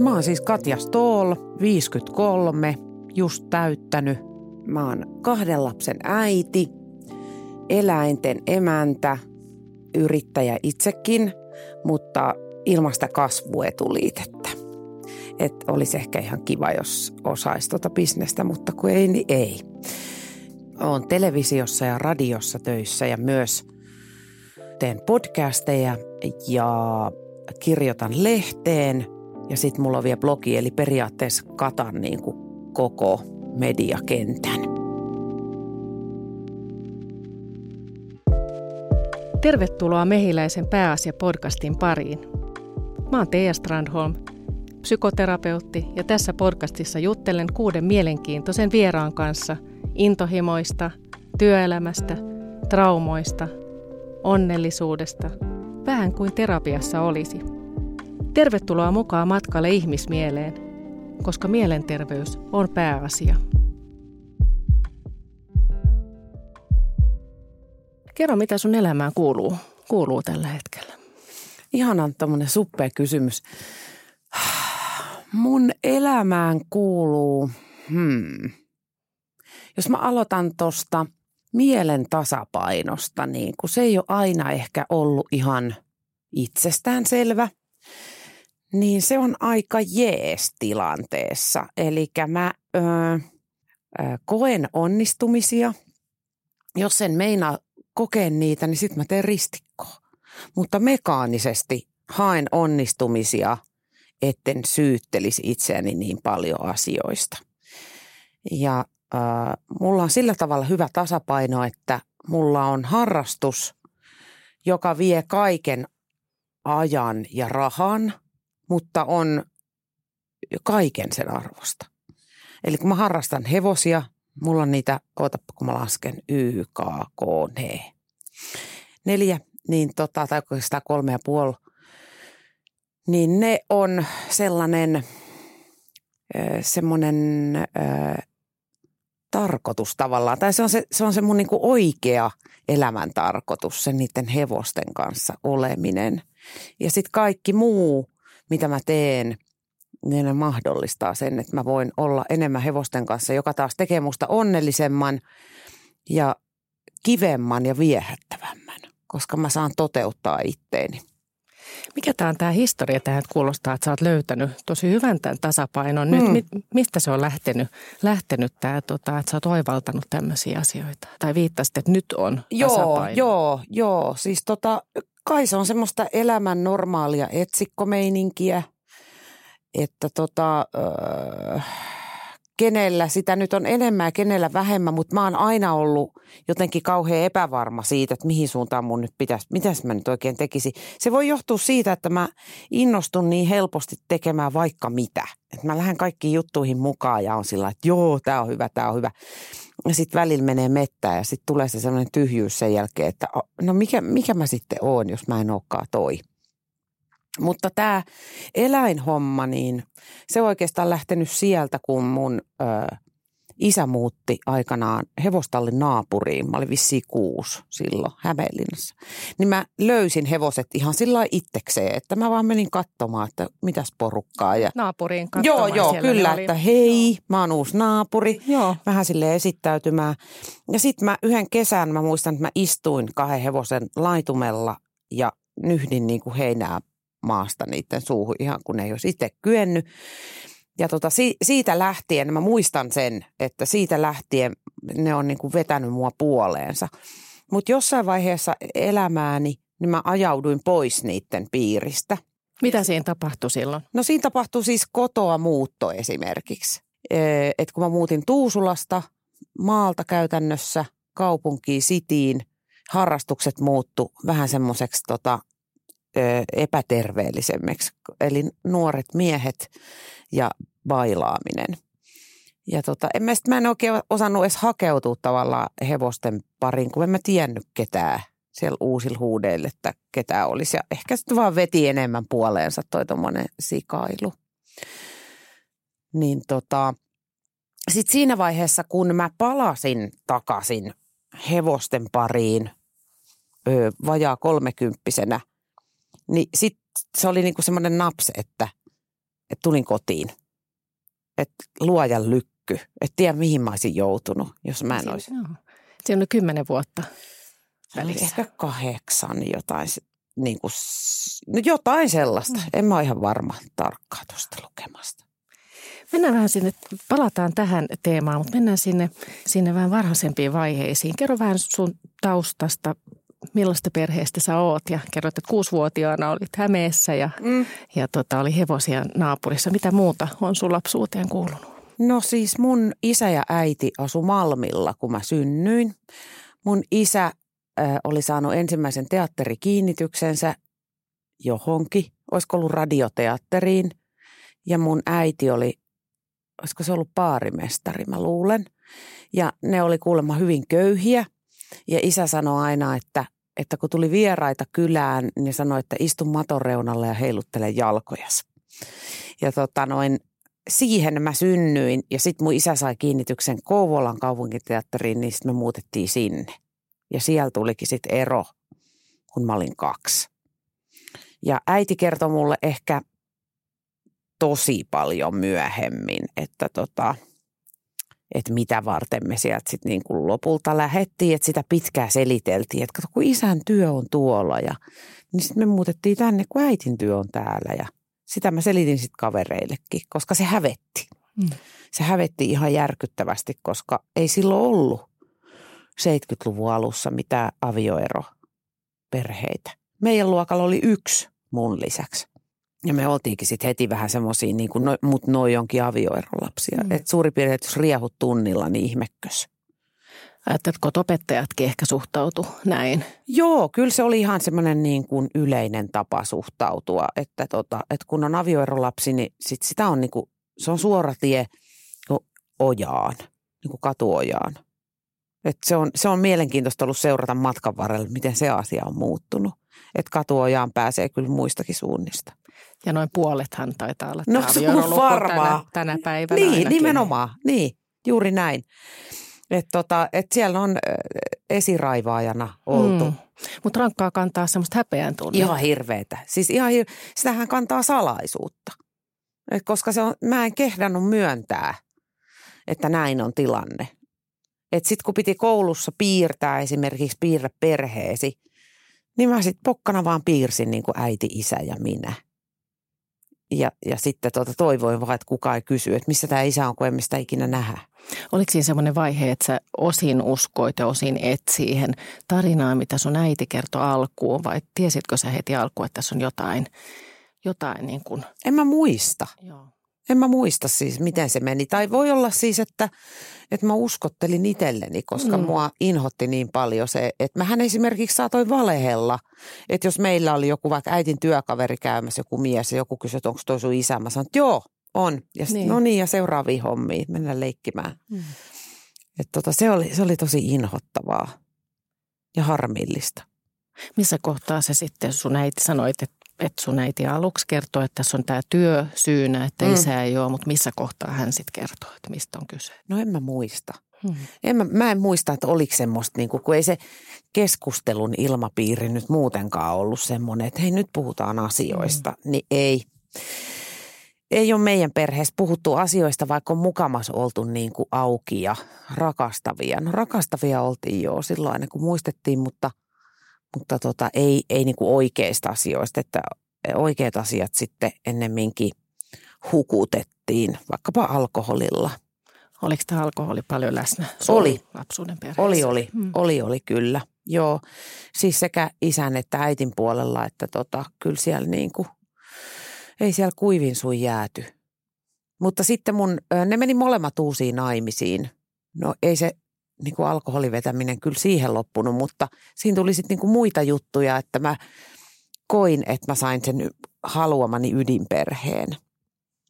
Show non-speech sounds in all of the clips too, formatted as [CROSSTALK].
Mä oon siis Katja Stoll, 53, just täyttänyt. Mä oon kahden lapsen äiti, eläinten emäntä, yrittäjä itsekin, mutta ilmasta kasvuetuliitettä. Että olisi ehkä ihan kiva, jos osaisi tuota bisnestä, mutta kun ei, niin ei. Olen televisiossa ja radiossa töissä ja myös teen podcasteja ja kirjoitan lehteen ja sitten mulla on vielä blogi, eli periaatteessa katan niin kuin koko mediakentän. Tervetuloa Mehiläisen pääasia-podcastin pariin. Mä oon Teija Strandholm, psykoterapeutti ja tässä podcastissa juttelen kuuden mielenkiintoisen vieraan kanssa intohimoista, työelämästä, traumoista, onnellisuudesta, vähän kuin terapiassa olisi. Tervetuloa mukaan matkalle ihmismieleen, koska mielenterveys on pääasia. Kerro, mitä sun elämään kuuluu, kuuluu tällä hetkellä? Ihanan tämmöinen suppea kysymys. Mun elämään kuuluu, hmm. jos mä aloitan tuosta mielen tasapainosta, niin kun se ei ole aina ehkä ollut ihan itsestään selvä, niin se on aika jees tilanteessa. Eli mä ö, ö, koen onnistumisia. Jos en meinaa kokea niitä, niin sitten mä teen ristikkoa. Mutta mekaanisesti haen onnistumisia, etten syyttelisi itseäni niin paljon asioista. Ja äh, mulla on sillä tavalla hyvä tasapaino, että mulla on harrastus, joka vie kaiken ajan ja rahan, mutta on kaiken sen arvosta. Eli kun mä harrastan hevosia, mulla on niitä, ootapa kun mä lasken, Y, K, K, N. Neljä, niin tota, tai oikeastaan kolme ja puoli, niin ne on sellainen semmoinen tarkoitus tavallaan. Tai se on se, se, on se mun niinku oikea elämän tarkoitus, se niiden hevosten kanssa oleminen. Ja sitten kaikki muu, mitä mä teen, niin ne mahdollistaa sen, että mä voin olla enemmän hevosten kanssa, joka taas tekee musta onnellisemman ja kivemman ja viehättävämmän, koska mä saan toteuttaa itteeni. Mikä tämä on tämä historia tähän kuulostaa, että sä oot löytänyt tosi hyvän tämän tasapainon. Nyt, hmm. mistä se on lähtenyt, lähtenyt tämä, tota, että sä oot oivaltanut tämmöisiä asioita? Tai viittasit, että nyt on joo, tasapaino. Joo, joo. Siis tota, kai se on semmoista elämän normaalia etsikkomeininkiä, että tota, öö, kenellä sitä nyt on enemmän ja kenellä vähemmän, mutta mä oon aina ollut jotenkin kauhean epävarma siitä, että mihin suuntaan mun nyt pitäisi, mitä mä nyt oikein tekisin. Se voi johtua siitä, että mä innostun niin helposti tekemään vaikka mitä. Että mä lähden kaikkiin juttuihin mukaan ja on sillä että joo, tämä on hyvä, tämä on hyvä. Ja sitten välillä menee mettää ja sitten tulee se sellainen tyhjyys sen jälkeen, että no mikä, mikä mä sitten oon, jos mä en olekaan toi. Mutta tämä eläinhomma, niin se on oikeastaan lähtenyt sieltä, kun mun ö, isä muutti aikanaan hevostallin naapuriin. Mä olin vissiin kuusi silloin Hämeenlinnassa. Niin mä löysin hevoset ihan sillä itsekseen, että mä vaan menin katsomaan, että mitäs porukkaa. Ja... Naapuriin katsomaan. Joo, joo, kyllä, että hei, mä oon uusi naapuri. Joo. Vähän sille esittäytymään. Ja sitten mä yhden kesän, mä muistan, että mä istuin kahden hevosen laitumella ja nyhdin niin kuin heinää maasta niiden suuhun ihan kun ne ei olisi itse kyennyt. Ja tota, si, siitä lähtien, mä muistan sen, että siitä lähtien ne on niin kuin vetänyt mua puoleensa. Mutta jossain vaiheessa elämääni, niin mä ajauduin pois niiden piiristä. Mitä siinä tapahtui silloin? No siinä tapahtui siis kotoa muutto esimerkiksi. Et kun mä muutin Tuusulasta maalta käytännössä kaupunkiin, sitiin, harrastukset muuttu vähän semmoiseksi tota, epäterveellisemmiksi. Eli nuoret miehet ja bailaaminen. Ja tota, en mä, sit, mä en oikein osannut edes hakeutua tavallaan hevosten pariin, kun en mä tiennyt ketään siellä uusilla huudeilla, että ketään olisi. Ja ehkä sitten vaan veti enemmän puoleensa toi tuommoinen sikailu. Niin tota, sitten siinä vaiheessa, kun mä palasin takaisin hevosten pariin ö, vajaa kolmekymppisenä – niin sit se oli niinku semmoinen naps, että että tulin kotiin. Että luojan lykky. Että tiedä mihin mä olisin joutunut, jos mä en olisi. Siinä on kymmenen vuotta välissä. Ehkä kahdeksan jotain, niin kuin, no jotain sellaista. Mm. En mä ole ihan varma tarkkaa tuosta lukemasta. Mennään vähän sinne, palataan tähän teemaan, mutta mennään sinne, sinne vähän varhaisempiin vaiheisiin. Kerro vähän sun taustasta, millaista perheestä sä oot ja kerroit, että kuusivuotiaana olit Hämeessä ja, mm. ja tota, oli hevosia naapurissa. Mitä muuta on sun lapsuuteen kuulunut? No siis mun isä ja äiti asu Malmilla, kun mä synnyin. Mun isä äh, oli saanut ensimmäisen teatterikiinnityksensä johonkin, olisiko ollut radioteatteriin. Ja mun äiti oli, olisiko se ollut paarimestari, mä luulen. Ja ne oli kuulemma hyvin köyhiä – ja isä sanoi aina, että, että kun tuli vieraita kylään, niin sanoi, että istu maton reunalle ja heiluttele jalkojas. Ja tota noin, siihen mä synnyin ja sitten mun isä sai kiinnityksen Kouvolan kaupunkiteatteriin, niin sitten me muutettiin sinne. Ja siellä tulikin sitten ero, kun mä olin kaksi. Ja äiti kertoi mulle ehkä tosi paljon myöhemmin, että tota – että mitä varten me sieltä sitten niin kuin lopulta lähettiin, että sitä pitkää seliteltiin, että kato kun isän työ on tuolla ja niin sitten me muutettiin tänne, kun äitin työ on täällä ja sitä mä selitin sitten kavereillekin, koska se hävetti. Mm. Se hävetti ihan järkyttävästi, koska ei silloin ollut 70-luvun alussa mitään avioero perheitä. Meidän luokalla oli yksi mun lisäksi. Ja me oltiinkin sitten heti vähän semmoisia, niin kuin, no, mutta noi onkin avioerolapsia. Mm. Että suurin piirtein, jos riehut tunnilla, niin ihmekkös. Ajatteletko, että opettajatkin ehkä suhtautu näin? Joo, kyllä se oli ihan semmoinen niin kuin yleinen tapa suhtautua, että, tota, että kun on avioerolapsi, niin sit sitä on niin kuin, se on suora tie ojaan, niin kuin katuojaan. Et se, on, se on mielenkiintoista ollut seurata matkan varrella, miten se asia on muuttunut. Että katuojaan pääsee kyllä muistakin suunnista. Ja noin puolethan taitaa olla no, se on varmaa. Tänä, tänä päivänä Niin, ainakin. nimenomaan. Niin, juuri näin. Että tota, et siellä on esiraivaajana oltu. Mm. Mutta rankkaa kantaa semmoista häpeän tunnetta. Ihan hirveetä. Siis ihan hir- sitähän kantaa salaisuutta. Et koska se on, mä en kehdannut myöntää, että näin on tilanne. Että sitten kun piti koulussa piirtää esimerkiksi piirrä perheesi, niin mä sitten pokkana vaan piirsin niin kuin äiti, isä ja minä – ja, ja sitten tuota, toivoin vaan, että kukaan ei kysy, että missä tämä isä on, kun emme sitä ikinä nähdä. Oliko siinä semmoinen vaihe, että sä osin uskoit ja osin et siihen tarinaan, mitä sun äiti kertoi alkuun, vai tiesitkö sä heti alkuun, että tässä on jotain, jotain niin kuin... En mä muista. Joo. En mä muista siis, miten se meni. Tai voi olla siis, että, että mä uskottelin itselleni, koska mm. mua inhotti niin paljon se, että mähän esimerkiksi saatoin valehella. Että jos meillä oli joku vaikka äitin työkaveri käymässä, joku mies ja joku kysyi, että onko toi sun isä. Mä sanoin, että joo, on. Ja sit, niin. no niin, ja seuraavia hommia, mennään leikkimään. Mm. Että tota, se, oli, se oli tosi inhottavaa ja harmillista. Missä kohtaa se sitten sun äiti sanoit, että että sun äiti aluksi kertoi, että tässä on tämä työ syynä, että mm. isä ei ole, mutta missä kohtaa hän sitten kertoo, että mistä on kyse? No en mä muista. Hmm. En mä, mä en muista, että oliko semmoista, niin kuin, kun ei se keskustelun ilmapiiri nyt muutenkaan ollut semmoinen, että hei nyt puhutaan asioista, hmm. niin ei. Ei ole meidän perheessä puhuttu asioista, vaikka on mukamas oltu niin kuin auki ja rakastavia. No rakastavia oltiin jo silloin, kun muistettiin, mutta – mutta tota, ei, ei niin kuin oikeista asioista, että oikeat asiat sitten ennemminkin hukutettiin, vaikkapa alkoholilla. Oliko tämä alkoholi paljon läsnä oli. lapsuuden perheessä? Oli, oli, hmm. oli, oli kyllä. Joo, siis sekä isän että äitin puolella, että tota, kyllä siellä niin kuin, ei siellä kuivin sui jääty. Mutta sitten mun, ne meni molemmat uusiin naimisiin. No ei se niin kuin alkoholivetäminen kyllä siihen loppunut, mutta siinä tuli sitten niin kuin muita juttuja, että mä koin, että mä sain sen haluamani ydinperheen.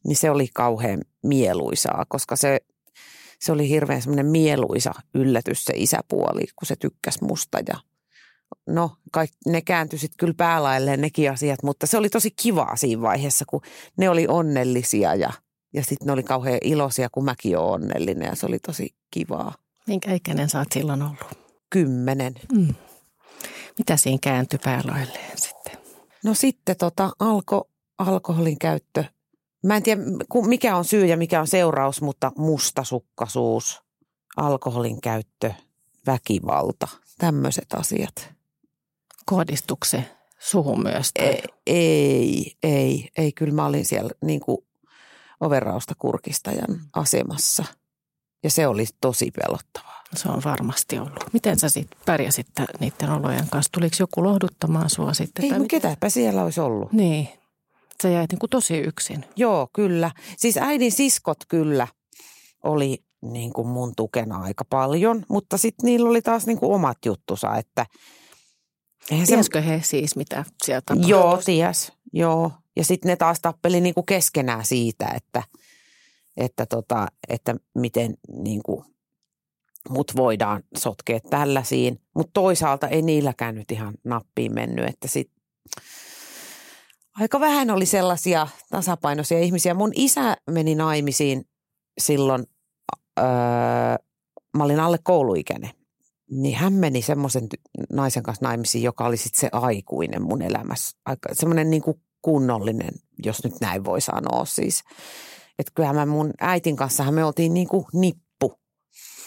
Niin se oli kauhean mieluisaa, koska se, se oli hirveän semmoinen mieluisa yllätys se isäpuoli, kun se tykkäsi musta ja no, kaik, ne kääntyi sitten kyllä päälailleen nekin asiat, mutta se oli tosi kivaa siinä vaiheessa, kun ne oli onnellisia ja, ja sitten ne oli kauhean iloisia, kun mäkin olen onnellinen ja se oli tosi kivaa. Minkä ikäinen sä oot silloin ollut? Kymmenen. Mm. Mitä siinä kääntyi pääloilleen sitten? No sitten tota, alkoi alkoholin käyttö mä en tiedä mikä on syy ja mikä on seuraus, mutta mustasukkaisuus, alkoholin käyttö, väkivalta, tämmöiset asiat. Kohdistuiko se suhun myös? Tai? Ei, ei, ei, ei. Kyllä mä olin siellä niin kuin overausta kurkistajan asemassa ja se oli tosi pelottavaa. Se on varmasti ollut. Miten sä sitten pärjäsit niiden olojen kanssa? Tuliko joku lohduttamaan sua sitten? Ei, no ketäpä siellä olisi ollut. Niin. Sä jäit niin kuin tosi yksin. Joo, kyllä. Siis äidin siskot kyllä oli niin kuin mun tukena aika paljon, mutta sitten niillä oli taas niin kuin omat juttusa, että – Tiesikö he siis, mitä sieltä tapahtui? Joo, ties. Joo. Ja sitten ne taas tappeli niinku keskenään siitä, että, että, tota, että miten niinku mut voidaan sotkea tällaisiin. Mutta toisaalta ei niilläkään nyt ihan nappiin mennyt, että sit aika vähän oli sellaisia tasapainoisia ihmisiä. Mun isä meni naimisiin silloin, öö, mä olin alle kouluikäinen niin hän meni semmoisen naisen kanssa naimisiin, joka oli sitten se aikuinen mun elämässä. Aika, semmoinen niin kuin kunnollinen, jos nyt näin voi sanoa siis. Että kyllähän mä mun äitin kanssa me oltiin niin kuin nippu.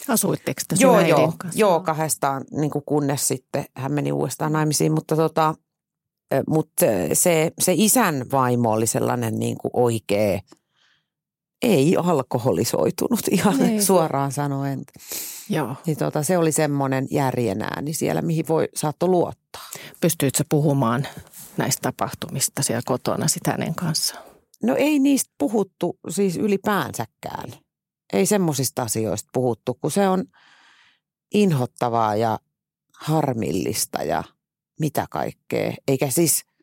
Asuitteko te joo, joo, kanssa? Joo, kahdestaan niin kuin kunnes sitten hän meni uudestaan naimisiin. Mutta tota, mutta se, se isän vaimo oli sellainen niin kuin oikea, ei alkoholisoitunut [LAUGHS] ihan niin. suoraan sanoen. Joo. Niin tota, se oli semmoinen järjen ääni siellä, mihin voi saatto luottaa. Pystyitkö puhumaan näistä tapahtumista siellä kotona sitä hänen kanssa? No ei niistä puhuttu siis ylipäänsäkään. Ei semmoisista asioista puhuttu, kun se on inhottavaa ja harmillista ja mitä kaikkea. Eikä siis –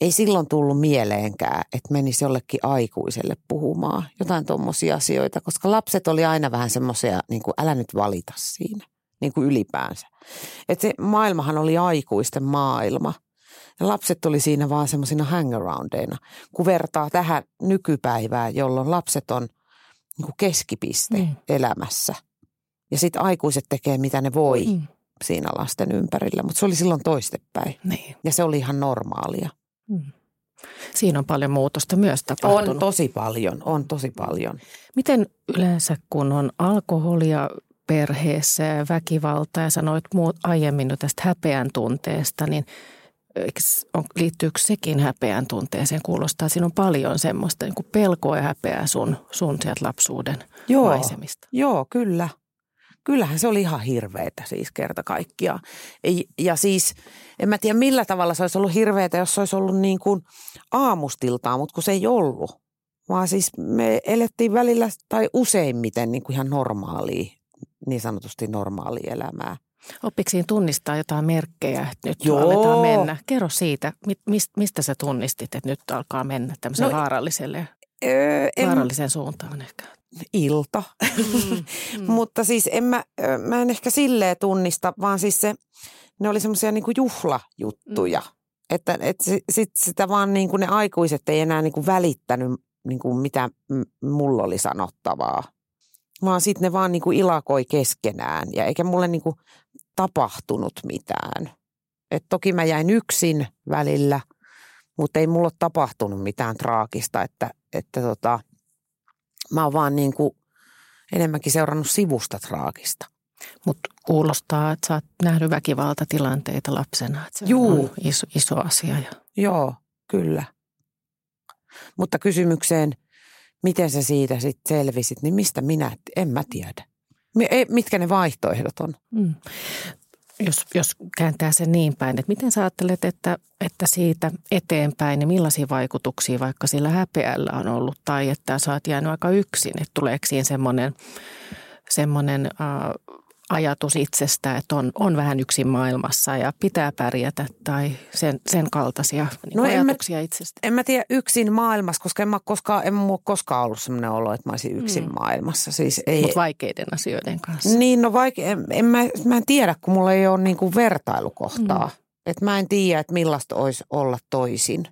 ei silloin tullut mieleenkään, että menisi jollekin aikuiselle puhumaan jotain tuommoisia asioita, koska lapset oli aina vähän semmoisia, niin kuin älä nyt valita siinä, niin kuin ylipäänsä. Että se maailmahan oli aikuisten maailma. Ja lapset oli siinä vaan semmoisina hangaroundeina, kun vertaa tähän nykypäivään, jolloin lapset on niin kuin keskipiste mm. elämässä. Ja sitten aikuiset tekee mitä ne voi mm. siinä lasten ympärillä, mutta se oli silloin toistepäin. Niin. Ja se oli ihan normaalia. Mm. Siinä on paljon muutosta myös tapahtunut. On tosi paljon, on tosi paljon. Miten yleensä, kun on alkoholia perheessä ja väkivaltaa ja sanoit muut aiemmin jo tästä häpeän tunteesta, niin on, liittyykö sekin häpeän tunteeseen? Kuulostaa, siinä on paljon semmoista niin kuin pelkoa ja häpeää sun, sun sieltä lapsuuden joo, maisemista. Joo, kyllä kyllähän se oli ihan hirveetä siis kerta kaikkiaan. Ja siis en mä tiedä millä tavalla se olisi ollut hirveetä, jos se olisi ollut niin kuin aamustiltaan, mutta kun se ei ollut. Vaan siis me elettiin välillä tai useimmiten niin kuin ihan normaalia, niin sanotusti normaalia elämää. Oppiko siinä tunnistaa jotain merkkejä, että nyt Joo. aletaan mennä? Kerro siitä, mistä sä tunnistit, että nyt alkaa mennä tämmöiseen no, vaaralliselle, öö, en, vaaralliseen suuntaan ehkä? ilta. Mm, [LAUGHS] mm. Mutta siis en mä, mä en ehkä silleen tunnista, vaan siis se, ne oli semmoisia niin juhlajuttuja. Mm. Että et sit sitä vaan niin kuin ne aikuiset ei enää niin kuin välittänyt niin kuin mitä mulla oli sanottavaa. Vaan sitten ne vaan niin kuin ilakoi keskenään ja eikä mulle niin kuin tapahtunut mitään. Et toki mä jäin yksin välillä, mutta ei mulla ole tapahtunut mitään traagista, että, että tota – Mä oon vaan niin kuin enemmänkin seurannut sivusta traagista. Mutta kuulostaa, että sä oot nähnyt väkivaltatilanteita lapsena. Että se Juu. on iso, iso asia. Ja... Joo, kyllä. Mutta kysymykseen, miten sä siitä sitten selvisit, niin mistä minä, en mä tiedä. Mitkä ne vaihtoehdot on? Mm jos, jos kääntää sen niin päin, että miten sä ajattelet, että, että siitä eteenpäin, niin millaisia vaikutuksia vaikka sillä häpeällä on ollut, tai että sä oot jäänyt aika yksin, että tuleeko siihen semmoinen, semmoinen äh, ajatus itsestä, että on, on vähän yksin maailmassa ja pitää pärjätä tai sen, sen kaltaisia niin no ajatuksia en mä, itsestä? En mä tiedä yksin maailmassa, koska en mä koskaan, en mulla koskaan ollut sellainen olo, että mä olisin yksin mm. maailmassa. Siis ei, Mutta vaikeiden asioiden kanssa. Niin, no vaike, en, en mä, mä en tiedä, kun mulla ei ole niin vertailukohtaa. Mm. Että mä en tiedä, että millaista olisi olla toisin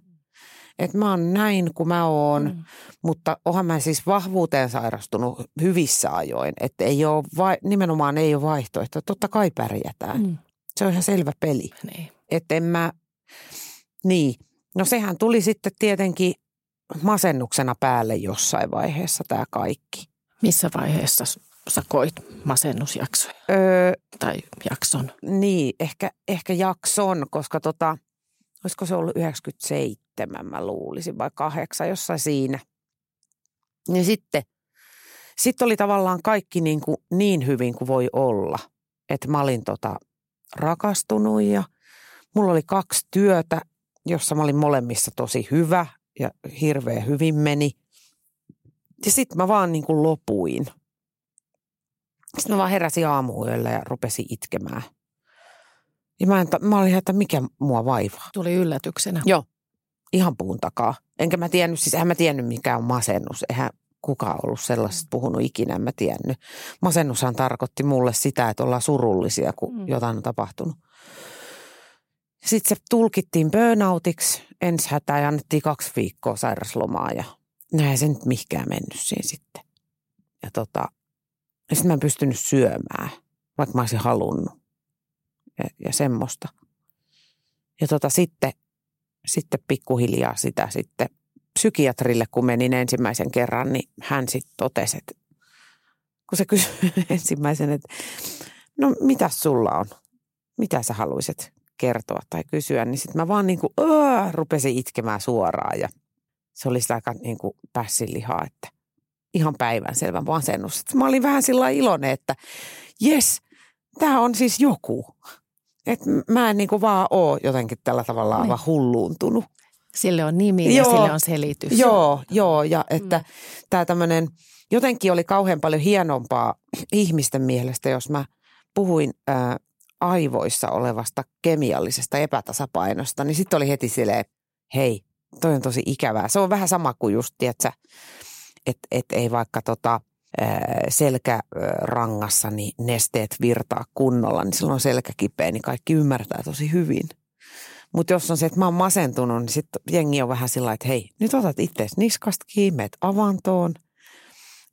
että mä oon näin kuin mä oon, mm. mutta ohan mä siis vahvuuteen sairastunut hyvissä ajoin, että ei ole, vai, nimenomaan ei ole vaihtoehto. Totta kai pärjätään. Mm. Se on ihan selvä peli. Niin. Että en mä, niin. No sehän tuli sitten tietenkin masennuksena päälle jossain vaiheessa tämä kaikki. Missä vaiheessa sä koit masennusjaksoja Öö, tai jakson? niin, ehkä, ehkä jakson, koska tota, olisiko se ollut 97 mä luulisin vai kahdeksan, jossain siinä. Ja sitten, sitten oli tavallaan kaikki niin, kuin niin hyvin kuin voi olla. Että mä olin tota rakastunut ja mulla oli kaksi työtä, jossa mä olin molemmissa tosi hyvä ja hirveän hyvin meni. Ja sitten mä vaan niin kuin lopuin. Sitten mä vaan heräsin aamuyöllä ja rupesin itkemään. Ja mä, en, mä olin, että mikä mua vaivaa. Tuli yllätyksenä. Joo, ihan puun takaa. Enkä mä tiennyt, siis eihän mä tiennyt mikä on masennus. Eihän kukaan ollut sellaisesta puhunut ikinä, en mä tiennyt. Masennushan tarkoitti mulle sitä, että ollaan surullisia, kun Mm. jotain on tapahtunut. Sitten se tulkittiin burnoutiksi ensi hätää ja annettiin kaksi viikkoa sairaslomaa ja näin se nyt mihinkään mennyt siinä sitten. Ja tota, ja sitten mä en pystynyt syömään, vaikka mä olisin halunnut ja, ja semmoista. Ja tota sitten, sitten pikkuhiljaa sitä sitten psykiatrille, kun menin ensimmäisen kerran, niin hän sitten totesi, että kun se kysyi [LAUGHS] ensimmäisen, että no mitä sulla on? Mitä sä haluaisit kertoa tai kysyä? Niin sitten mä vaan niin kuin öö, rupesin itkemään suoraan ja se oli sitä aika niin kuin pässinlihaa, että ihan päivänselvä masennus. Mä olin vähän sillä iloinen, että jes, tämä on siis joku. Että mä en niin kuin vaan ole jotenkin tällä tavalla Niin. aivan hulluuntunut. Sille on nimi ja Joo. sille on selitys. Joo, joo, ja että Mm. tämä tämmöinen, jotenkin oli kauhean paljon hienompaa [CLEARS THROAT] ihmisten mielestä, jos mä puhuin ää, aivoissa olevasta kemiallisesta epätasapainosta, niin sitten oli heti silleen, hei, toi on tosi ikävää. Se on vähän sama kuin just, että et ei vaikka tota, selkärangassa niin nesteet virtaa kunnolla, niin silloin on selkä kipeä, niin kaikki ymmärtää tosi hyvin. Mutta jos on se, että mä oon masentunut, niin sitten jengi on vähän sillä että hei, nyt otat itse niskasta kiinni, meet avantoon.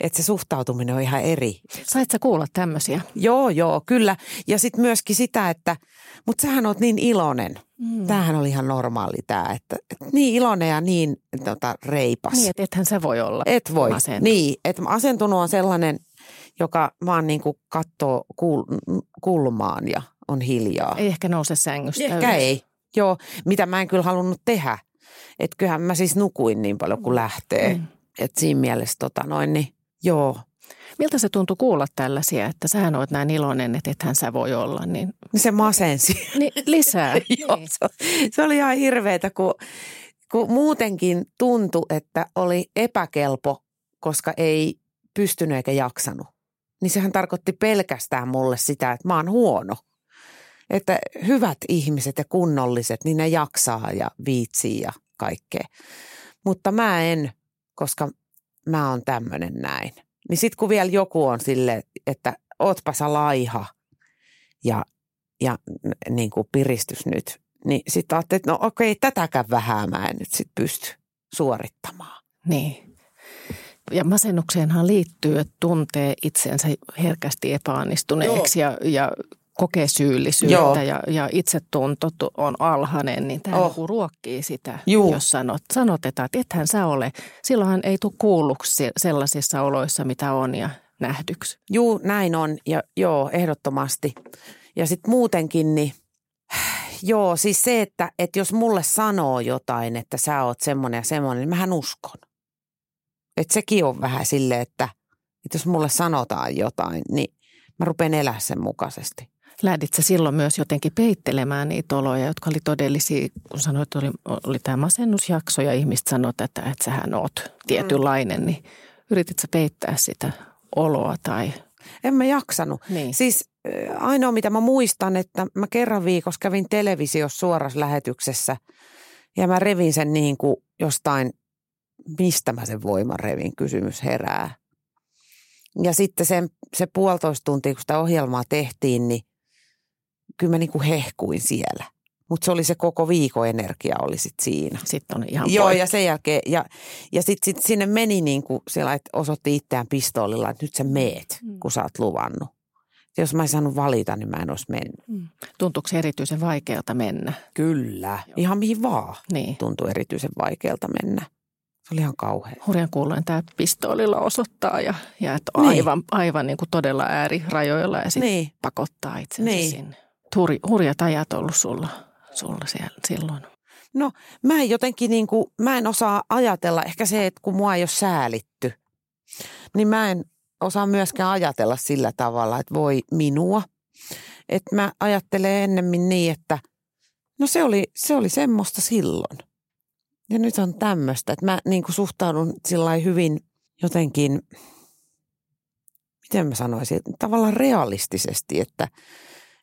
Että se suhtautuminen on ihan eri. Sait sä kuulla tämmöisiä? Joo, joo, kyllä. Ja sitten myöskin sitä, että, mutta sähän oot niin iloinen. Mm. Tämähän oli ihan normaali tämä, että, että niin iloinen ja niin tota, reipas. Niin, että ethän sä voi olla Et voi. masentunut. Niin, että asentunut on sellainen, joka vaan niin kuin katsoo kul- kulmaan ja on hiljaa. Ei ehkä nouse sängystä Ehkä ylös. ei. Joo, mitä mä en kyllä halunnut tehdä. Että kyllähän mä siis nukuin niin paljon kuin lähtee. Mm. Mm. Että siinä mielessä tota noin, niin joo. Miltä se tuntui kuulla tällaisia, että sähän oot näin iloinen, että ethän sä voi olla, niin, Niin se masensi. niin lisää. [LAUGHS] joo, niin. se, se oli ihan hirveetä, kun, kun muutenkin tuntui, että oli epäkelpo, koska ei pystynyt eikä jaksanut. Niin sehän tarkoitti pelkästään mulle sitä, että mä oon huono. Että hyvät ihmiset ja kunnolliset, niin ne jaksaa ja viitsii ja kaikkea. Mutta mä en, koska mä oon tämmöinen näin. Niin sit kun vielä joku on sille, että ootpa sä laiha ja, ja niin kuin piristys nyt, niin sitten ajattelin, että no okei, tätäkään vähää mä en nyt sit pysty suorittamaan. Niin. Ja masennukseenhan liittyy, että tuntee itsensä herkästi epäonnistuneeksi ja, ja kokee syyllisyyttä Joo. ja, ja itsetunto tu- on alhainen, niin tämä Oh. oh. ruokkii sitä, Juu. jos sanot, sanotetaan, että ethän sä ole. Silloinhan ei tule kuulluksi se- sellaisissa oloissa, mitä on ja nähdyksi. Juu, näin on ja joo, ehdottomasti. Ja sitten muutenkin, niin joo, siis se, että, että jos mulle sanoo jotain, että sä oot semmoinen ja semmoinen, niin mähän uskon. Että sekin on vähän silleen, että, että jos mulle sanotaan jotain, niin mä rupean elää sen mukaisesti. Lähdit sä silloin myös jotenkin peittelemään niitä oloja, jotka oli todellisia, kun sanoit, että oli, oli tämä masennusjakso ja ihmiset sanoivat, että, että sähän oot tietynlainen, niin yritit sä peittää sitä oloa tai En mä jaksanut. niin. Siis ainoa, mitä mä muistan, että mä kerran viikossa kävin televisiossa suorassa lähetyksessä ja mä revin sen niin kuin jostain, mistä mä sen voiman revin, kysymys herää. Ja sitten sen, se puolitoista tuntia, kun sitä ohjelmaa tehtiin, niin kyllä mä niin kuin hehkuin siellä. Mutta se oli se koko viikon energia oli sit siinä. Sitten on ihan Joo, poikki. ja sen jälkeen, ja, ja sitten sit sinne meni niin kuin siellä, että osoitti itseään pistoolilla, että nyt sä meet, Mm. kun sä oot luvannut. Jos mä en saanut valita, niin mä en olisi mennyt. Mm. Tuntuuko se erityisen vaikealta mennä? Kyllä. Ihan mihin vaan Niin. tuntuu erityisen vaikealta mennä. Se oli ihan kauhea. Hurjan kuuloin tämä pistoolilla osoittaa ja, ja että on Niin. aivan, aivan niin kuin todella äärirajoilla ja sitten Niin. pakottaa itsensä Niin. sinne. Hurj, hurjat ajat ollut sulla, sulla siellä, silloin. No mä en jotenkin niin kuin, mä en osaa ajatella, ehkä se, että kun mua ei ole säälitty, niin mä en osaa myöskään ajatella sillä tavalla, että voi minua. Että mä ajattelen ennemmin niin, että no se oli, se oli semmoista silloin. Ja nyt on tämmöistä, että mä niin kuin suhtaudun sillä hyvin jotenkin, miten mä sanoisin, tavallaan realistisesti, että,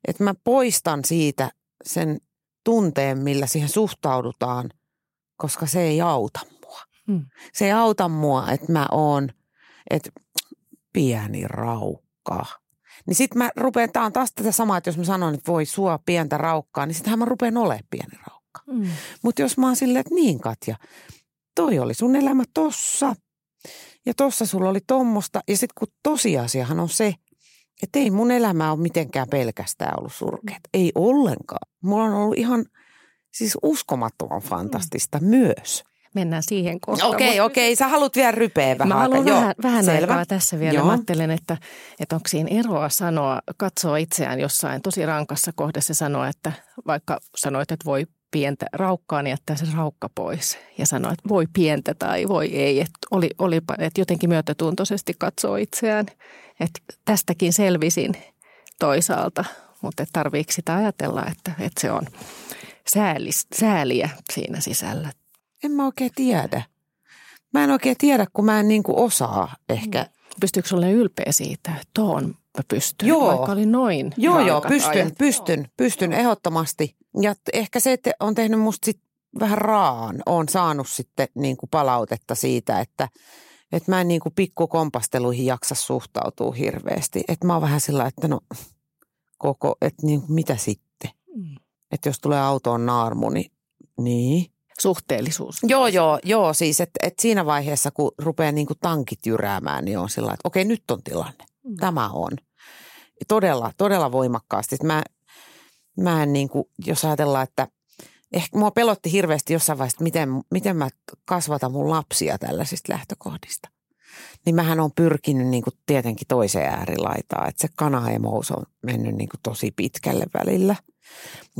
että mä poistan siitä sen tunteen, millä siihen suhtaudutaan, koska se ei auta mua. Hmm. Se ei auta mua, että mä oon, että pieni raukka. Niin sit mä rupean, tää on taas tätä samaa, että jos mä sanon, että voi sua pientä raukkaa, niin sittenhän mä rupean olemaan pieni raukka. Mm. Mutta jos mä oon silleen, että niin Katja, toi oli sun elämä tossa ja tossa sulla oli tommosta. Ja sitten kun tosiasiahan on se, että ei mun elämä ole mitenkään pelkästään ollut surkeat. Ei ollenkaan. Mulla on ollut ihan siis uskomattoman fantastista myös. Mennään siihen kohtaan. Okei, Mut- okei. Sä haluat vielä rypeä vähän Mä haluan aikaa. Joo, vähän, vähän selvä. aikaa tässä vielä. Joo. Mä ajattelen, että, että onko siinä eroa sanoa, katsoa itseään jossain tosi rankassa kohdassa ja sanoa, että vaikka sanoit, että voi pientä raukkaa, niin jättää se raukka pois ja sanoa, että voi pientä tai voi ei. Että oli, olipa, että jotenkin myötätuntoisesti katsoo itseään, että tästäkin selvisin toisaalta, mutta et tarviiko sitä ajatella, että, että se on säälis, sääliä siinä sisällä. En mä oikein tiedä. Mä en oikein tiedä, kun mä en niinku osaa ehkä. Pystyykö olla ylpeä siitä, että tuon mä pystyn, Joo. vaikka oli noin Joo, joo, pystyn, ajat. pystyn, pystyn ehdottomasti. Ja ehkä se, että on tehnyt musta sit vähän raan, on saanut sitten niin kuin palautetta siitä, että, että mä en niin kuin pikkukompasteluihin jaksa suhtautua hirveästi. Että mä oon vähän sillä, että no koko, että niin kuin mitä sitten? Mm. Että jos tulee autoon naarmu, niin niin. Suhteellisuus. Joo, joo, joo. Siis, että et siinä vaiheessa, kun rupeaa niin kuin tankit jyräämään, niin on sillä että okei, nyt on tilanne. Mm. Tämä on. Todella, todella voimakkaasti. Et Mä, mä en niin kuin, jos ajatellaan, että ehkä mua pelotti hirveästi jossain vaiheessa, että miten, miten mä kasvatan mun lapsia tällaisista lähtökohdista. Niin mähän on pyrkinyt niin kuin tietenkin toiseen äärilaitaan, että se kanaemous on mennyt niin kuin tosi pitkälle välillä.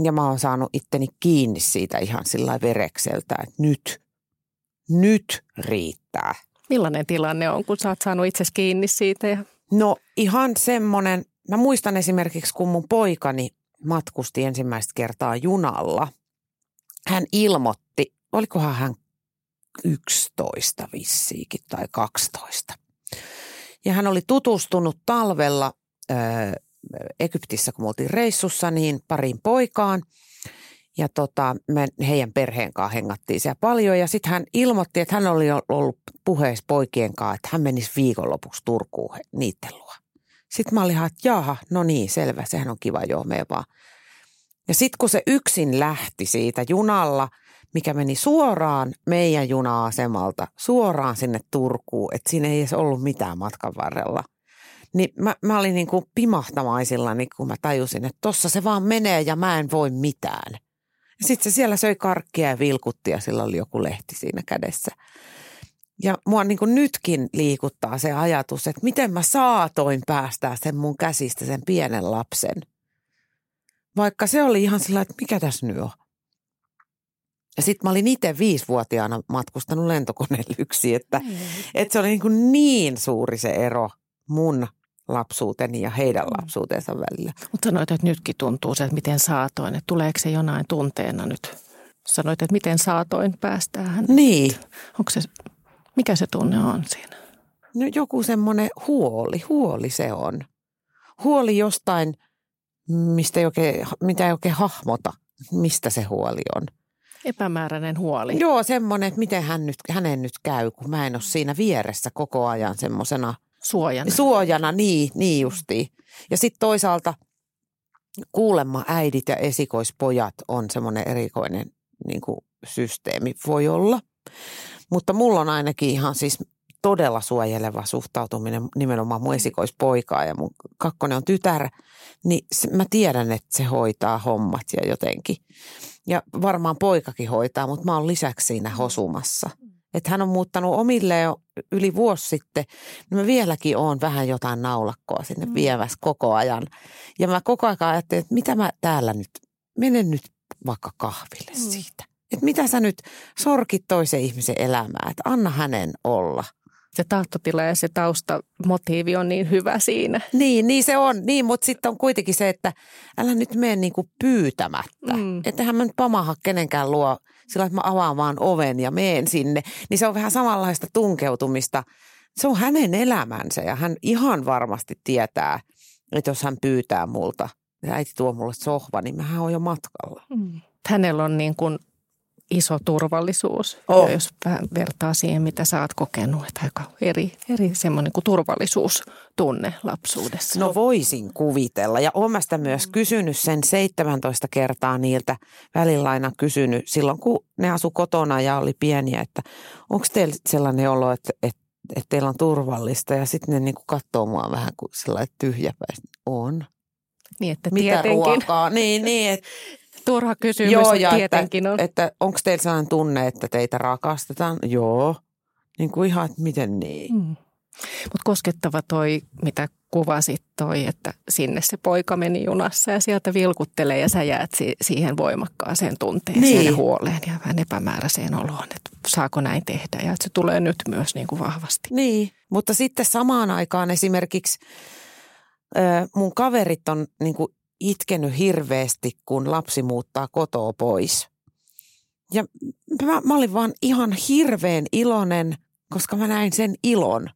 Ja mä oon saanut itteni kiinni siitä ihan sillä verekseltä, että nyt, nyt riittää. Millainen tilanne on, kun sä oot saanut itsesi kiinni siitä? Ja... No ihan semmoinen, mä muistan esimerkiksi kun mun poikani matkusti ensimmäistä kertaa junalla. Hän ilmoitti, olikohan hän 11 vissiikin tai 12. Ja hän oli tutustunut talvella ö, Egyptissä, kun me oltiin reissussa, niin pariin poikaan. Ja tota, me heidän perheen kanssa hengattiin siellä paljon. Ja sitten hän ilmoitti, että hän oli ollut puheessa poikien kanssa, että hän menisi viikonlopuksi Turkuun niitten luo. Sitten mä olin ihan, että jaha, no niin, selvä, sehän on kiva, joo, me vaan. Ja sitten kun se yksin lähti siitä junalla, mikä meni suoraan meidän juna-asemalta, suoraan sinne Turkuun, että siinä ei edes ollut mitään matkan varrella. Niin mä, mä olin niin kuin pimahtamaisillaan, niin kun mä tajusin, että tossa se vaan menee ja mä en voi mitään. Sitten se siellä söi karkkia ja vilkutti ja sillä oli joku lehti siinä kädessä. Ja mua niin kuin nytkin liikuttaa se ajatus, että miten mä saatoin päästää sen mun käsistä sen pienen lapsen. Vaikka se oli ihan sillä, että mikä tässä nyt on. Ja sitten mä olin itse viisivuotiaana matkustanut lentokoneella [LAUGHS] yksin, että, että se oli niin, kuin niin suuri se ero mun lapsuuteni ja heidän lapsuutensa välillä. Mutta sanoit, että nytkin tuntuu se, että miten saatoin. Että tuleeko se jonain tunteena nyt? Sanoit, että miten saatoin päästää hän. Niin. Onko se, mikä se tunne on siinä? No joku semmoinen huoli, huoli se on. Huoli jostain, mistä ei oikein, mitä ei oikein hahmota, mistä se huoli on. Epämääräinen huoli. Joo, semmoinen, että miten hän nyt, hänen nyt käy, kun mä en ole siinä vieressä koko ajan semmoisena Suojana. suojana, niin, niin justiin. Ja sitten toisaalta kuulemma äidit ja esikoispojat on semmoinen erikoinen niin kuin systeemi, voi olla. Mutta mulla on ainakin ihan siis todella suojeleva suhtautuminen nimenomaan mun esikoispoikaa ja mun kakkonen on tytär, niin mä tiedän, että se hoitaa hommat ja jotenkin. Ja varmaan poikakin hoitaa, mutta mä oon lisäksi siinä hosumassa. että hän on muuttanut omille jo yli vuosi sitten, niin mä vieläkin oon vähän jotain naulakkoa sinne mm. vievässä koko ajan. Ja mä koko ajan ajattelin, että mitä mä täällä nyt, menen nyt vaikka kahville mm. siitä. Että mitä sä nyt sorkit toisen ihmisen elämää, että anna hänen olla – se tahtotila ja se taustamotiivi on niin hyvä siinä. Niin, niin se on. Niin, mutta sitten on kuitenkin se, että älä nyt mene niinku pyytämättä. Mm. Että mä nyt pamaha kenenkään luo sillä, että mä avaan vaan oven ja meen sinne. Niin se on vähän samanlaista tunkeutumista. Se on hänen elämänsä ja hän ihan varmasti tietää, että jos hän pyytää multa, ja äiti tuo mulle sohva, niin mähän on jo matkalla. Mm. Hänellä on niin kuin iso turvallisuus, oh. jos vähän vertaa siihen, mitä sä oot kokenut. Että aika eri, eri semmoinen kuin turvallisuustunne lapsuudessa. No voisin kuvitella. Ja olen sitä myös kysynyt sen 17 kertaa niiltä. Välillä aina kysynyt silloin, kun ne asu kotona ja oli pieniä, että onko teillä sellainen olo, että, että, että teillä on turvallista. Ja sitten ne niin katsoo mua vähän kuin sellainen tyhjäpäistä. On. Niin, että Mitä tietenkin. ruokaa? Niin, niin. Että turha kysymys Joo, ja tietenkin että, on. Että onko teillä sellainen tunne, että teitä rakastetaan? Joo. Niin kuin ihan, että miten niin. Mm. Mutta koskettava toi, mitä kuvasit toi, että sinne se poika meni junassa ja sieltä vilkuttelee ja sä jäät si- siihen voimakkaaseen tunteeseen niin. ja huoleen ja vähän epämääräiseen oloon, että saako näin tehdä ja että se tulee nyt myös niin kuin vahvasti. Niin, mutta sitten samaan aikaan esimerkiksi mun kaverit on niin kuin itkenyt hirveästi, kun lapsi muuttaa kotoa pois. Ja mä, mä olin vaan ihan hirveän iloinen, koska mä näin sen ilon,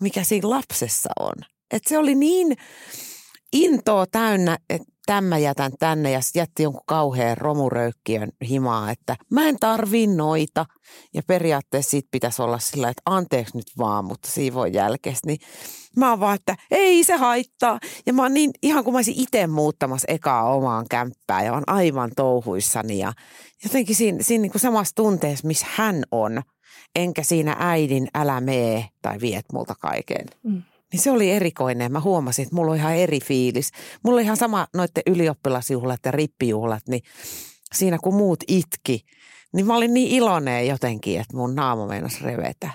mikä siinä lapsessa on. Et se oli niin intoa täynnä, että tämä jätän tänne ja jätti jonkun kauhean romuröykkiön himaa, että mä en tarvii noita. Ja periaatteessa siitä pitäisi olla sillä, että anteeksi nyt vaan, mutta siivon jälkeistä. Niin mä oon vaan, että ei se haittaa. Ja mä oon niin, ihan kuin mä olisin itse muuttamassa ekaa omaan kämppään ja on aivan touhuissani. Ja jotenkin siinä, siinä niin kuin samassa tunteessa, missä hän on, enkä siinä äidin älä mee tai viet multa kaiken. Mm. Niin se oli erikoinen. Mä huomasin, että mulla on ihan eri fiilis. Mulla oli ihan sama noiden ylioppilasjuhlat ja rippijuhlat, niin siinä kun muut itki, niin mä olin niin iloinen jotenkin, että mun naama meinasi revetä.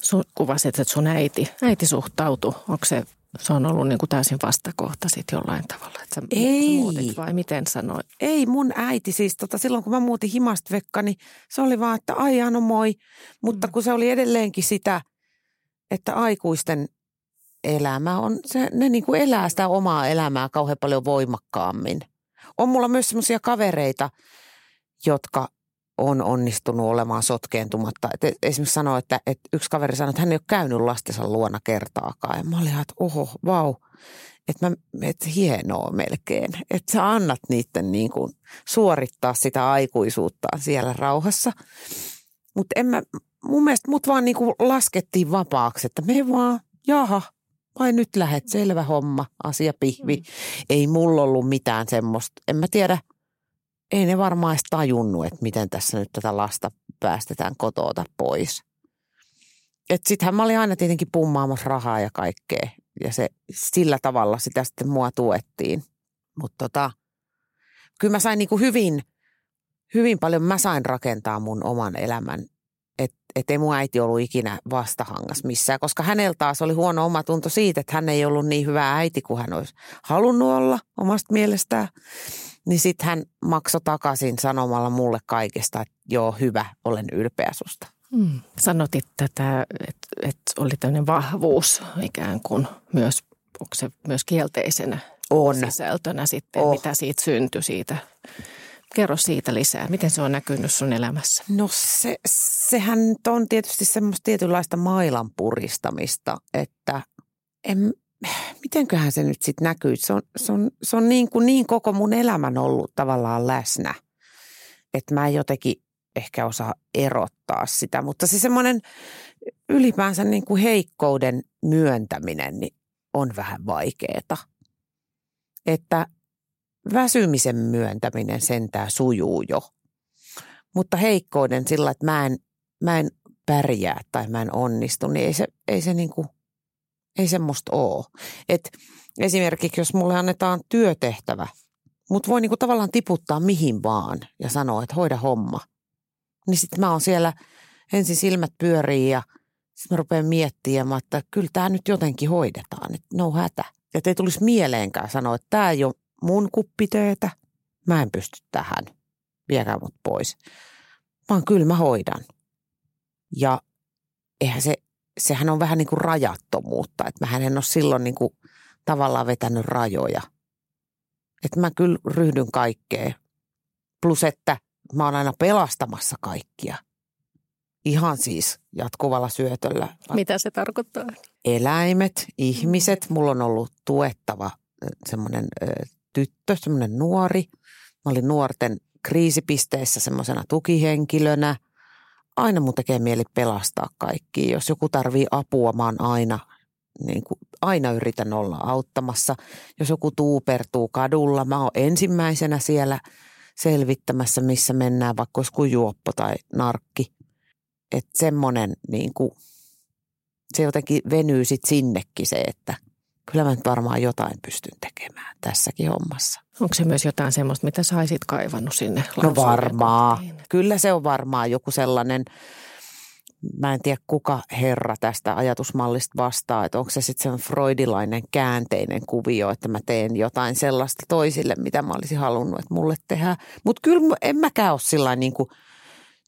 Sun kuvasit, että sun äiti, äiti suhtautui. Onko se, se on ollut niin kuin täysin vastakohta sit jollain tavalla? Että sä, Ei. Sä vai miten sanoit? Ei, mun äiti siis tota, silloin kun mä muutin himasta vekka, niin se oli vaan, että ai no moi. Mutta mm. kun se oli edelleenkin sitä, että aikuisten elämä on, se, ne niin kuin elää sitä omaa elämää kauhean paljon voimakkaammin. On mulla myös semmoisia kavereita, jotka on onnistunut olemaan sotkeentumatta. Et esimerkiksi sanoi, että, että yksi kaveri sanoi, että hän ei ole käynyt lastensa luona kertaakaan. Ja mä olin että oho, vau, että, mä, että hienoa melkein. Että sä annat niiden niin kuin suorittaa sitä aikuisuuttaan siellä rauhassa. Mutta mun mielestä mut vaan niin kuin laskettiin vapaaksi, että me vaan, jaha, vai nyt lähet, selvä homma, asia pihvi. Mm. Ei mulla ollut mitään semmoista, en mä tiedä, ei ne varmaan edes tajunnut, että miten tässä nyt tätä lasta päästetään kotoota pois. Että sittenhän mä olin aina tietenkin pummaamassa rahaa ja kaikkea. Ja se, sillä tavalla sitä sitten mua tuettiin. Mutta tota, kyllä mä sain niinku hyvin, hyvin paljon, mä sain rakentaa mun oman elämän että et ei mun äiti ollut ikinä vastahangas missään, koska hänellä taas oli huono omatunto siitä, että hän ei ollut niin hyvä äiti kuin hän olisi halunnut olla omasta mielestään. Niin sitten hän maksoi takaisin sanomalla mulle kaikesta, että joo, hyvä, olen ylpeä susta. Hmm. Sanotit tätä, että, että oli tämmöinen vahvuus ikään kuin myös, onko se myös kielteisenä on. sisältönä sitten, oh. mitä siitä syntyi siitä Kerro siitä lisää. Miten se on näkynyt sun elämässä? No se, sehän on tietysti semmoista tietynlaista mailan puristamista, että en, mitenköhän se nyt sitten näkyy. Se on, se on, se on niin, kuin niin koko mun elämän ollut tavallaan läsnä, että mä en jotenkin ehkä osaa erottaa sitä. Mutta se semmoinen ylipäänsä niin kuin heikkouden myöntäminen niin on vähän vaikeaa. Että väsymisen myöntäminen sentää sujuu jo. Mutta heikkouden sillä, että mä en, mä en pärjää tai mä en onnistu, niin ei se, ei se niinku, ei semmoista ole. Et esimerkiksi jos mulle annetaan työtehtävä, mut voi niinku tavallaan tiputtaa mihin vaan ja sanoa, että hoida homma. Niin sitten mä oon siellä ensin silmät pyörii ja sitten mä rupean miettimään, että kyllä tämä nyt jotenkin hoidetaan, että no hätä. Että ei tulisi mieleenkään sanoa, että tämä ei ole mun kuppiteetä, mä en pysty tähän, viekää mut pois. Vaan kyllä mä hoidan. Ja eihän se, sehän on vähän niin kuin rajattomuutta, että mä en ole silloin niin kuin tavallaan vetänyt rajoja. Että mä kyllä ryhdyn kaikkeen. Plus, että mä oon aina pelastamassa kaikkia. Ihan siis jatkuvalla syötöllä. Mitä se tarkoittaa? Eläimet, ihmiset. Mulla on ollut tuettava semmoinen tyttö, semmoinen nuori. Mä olin nuorten kriisipisteissä semmoisena tukihenkilönä. Aina mun tekee mieli pelastaa kaikki. Jos joku tarvii apua, mä oon aina, niin kuin, aina yritän olla auttamassa. Jos joku tuupertuu kadulla, mä oon ensimmäisenä siellä selvittämässä, missä mennään, vaikka olisi juoppo tai narkki. Että semmoinen niin kuin, se jotenkin venyy sitten sinnekin se, että – kyllä mä nyt varmaan jotain pystyn tekemään tässäkin hommassa. Onko se myös jotain semmoista, mitä saisit kaivannut sinne No varmaan. Kyllä se on varmaan joku sellainen, mä en tiedä kuka herra tästä ajatusmallista vastaa, että onko se sitten se freudilainen käänteinen kuvio, että mä teen jotain sellaista toisille, mitä mä olisin halunnut, että mulle tehdään. Mutta kyllä en mäkään ole sillä niin kuin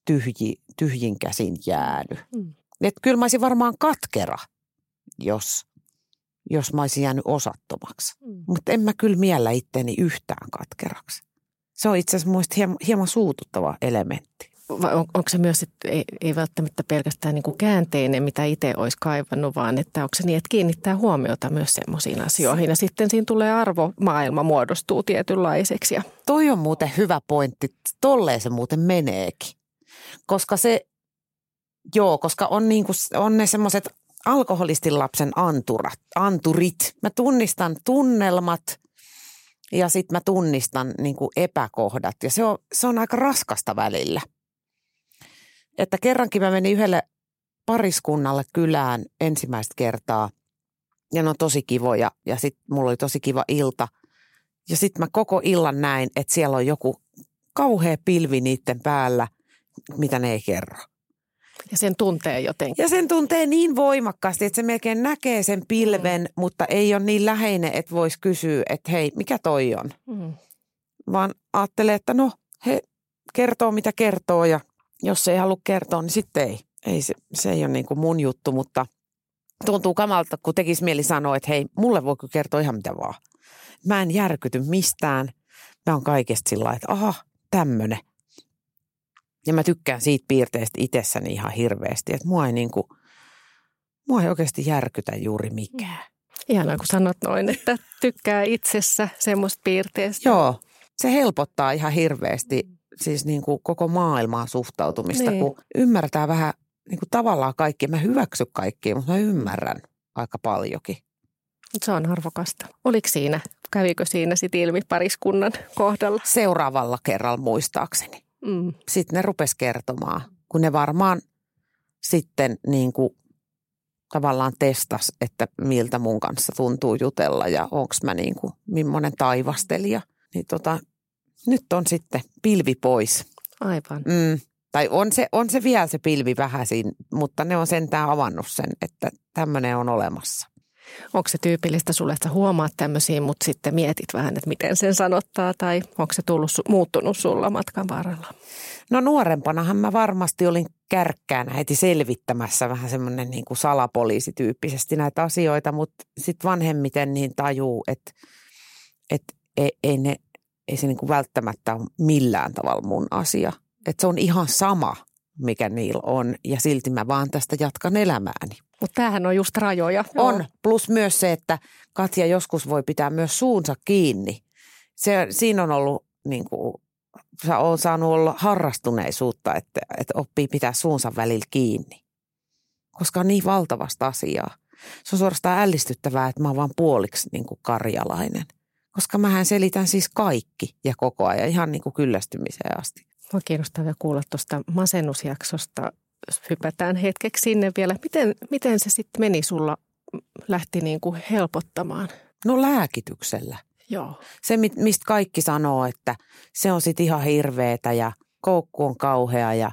tyhji, tyhjin käsin jäänyt. Mm. Että kyllä mä olisin varmaan katkera, jos – jos mä olisin jäänyt osattomaksi. Mm. Mutta en mä kyllä miellä itteeni yhtään katkeraksi. Se on itse asiassa muista hieman, hieman suututtava elementti. Vai on, onko se myös, että ei, ei välttämättä pelkästään niin kuin käänteinen, mitä itse olisi kaivannut, vaan että onko se niin, että kiinnittää huomiota myös semmoisiin asioihin ja sitten siinä tulee arvomaailma muodostuu tietynlaiseksi. Ja... Toi on muuten hyvä pointti. Tolleen se muuten meneekin. Koska se, joo, koska on, niin kuin, on ne semmoiset alkoholistin lapsen anturat, anturit. Mä tunnistan tunnelmat ja sitten mä tunnistan niin kuin epäkohdat ja se on, se on aika raskasta välillä. Että kerrankin mä menin yhdelle pariskunnalle kylään ensimmäistä kertaa ja ne on tosi kivoja ja sitten mulla oli tosi kiva ilta. Ja sitten mä koko illan näin, että siellä on joku kauhea pilvi niiden päällä, mitä ne ei kerro. Ja sen tuntee jotenkin. Ja sen tuntee niin voimakkaasti, että se melkein näkee sen pilven, mm. mutta ei ole niin läheinen, että voisi kysyä, että hei, mikä toi on? Mm. Vaan ajattelee, että no, he kertoo mitä kertoo ja jos ei halua kertoa, niin sitten ei. ei se, se ei ole niin kuin mun juttu, mutta tuntuu kamalta, kun tekisi mieli sanoa, että hei, mulle voi kertoa ihan mitä vaan. Mä en järkyty mistään. Mä oon kaikesta sillä että aha, tämmönen. Ja mä tykkään siitä piirteestä itsessäni ihan hirveästi, että mua ei, niin kuin, mua ei oikeasti järkytä juuri mikään. Ihanaa, kun sanot noin, että tykkää itsessä semmoista piirteestä. Joo, se helpottaa ihan hirveästi siis niin kuin koko maailmaa suhtautumista, niin. kun ymmärtää vähän niin kuin tavallaan kaikki. Mä hyväksy kaikkia, mutta mä ymmärrän aika paljonkin. Se on arvokasta. Oliko siinä, kävikö siinä sitten ilmi pariskunnan kohdalla? Seuraavalla kerralla muistaakseni. Mm. Sitten ne rupes kertomaan, kun ne varmaan sitten niin kuin tavallaan testas, että miltä mun kanssa tuntuu jutella ja onko mä niin kuin millainen taivastelija. Niin tota, nyt on sitten pilvi pois. Aivan. Mm. Tai on se, on se vielä se pilvi vähäisin, mutta ne on sentään avannut sen, että tämmöinen on olemassa. Onko se tyypillistä sulle, että sä huomaat tämmöisiä, mutta sitten mietit vähän, että miten sen sanottaa tai onko se tullut, muuttunut sulla matkan varrella? No nuorempanahan mä varmasti olin kärkkäänä heti selvittämässä vähän semmoinen niin kuin salapoliisityyppisesti näitä asioita, mutta sitten vanhemmiten niin tajuu, että, että ei, ei, ne, ei se niin kuin välttämättä ole millään tavalla mun asia. Että se on ihan sama, mikä niillä on ja silti mä vaan tästä jatkan elämääni. Mutta tämähän on just rajoja. On, Joo. plus myös se, että Katja joskus voi pitää myös suunsa kiinni. Se, siinä on ollut niin kuin, on saanut olla harrastuneisuutta, että, että oppii pitää suunsa välillä kiinni. Koska on niin valtavasta asiaa. Se on suorastaan ällistyttävää, että mä oon vaan puoliksi niin kuin karjalainen. Koska mähän selitän siis kaikki ja koko ajan ihan niin kuin kyllästymiseen asti. Mua kiinnostaa vielä kuulla tuosta masennusjaksosta hypätään hetkeksi sinne vielä. Miten, miten se sitten meni sulla, lähti niin kuin helpottamaan? No lääkityksellä. Joo. Se, mistä kaikki sanoo, että se on sitten ihan hirveetä ja koukku on kauhea ja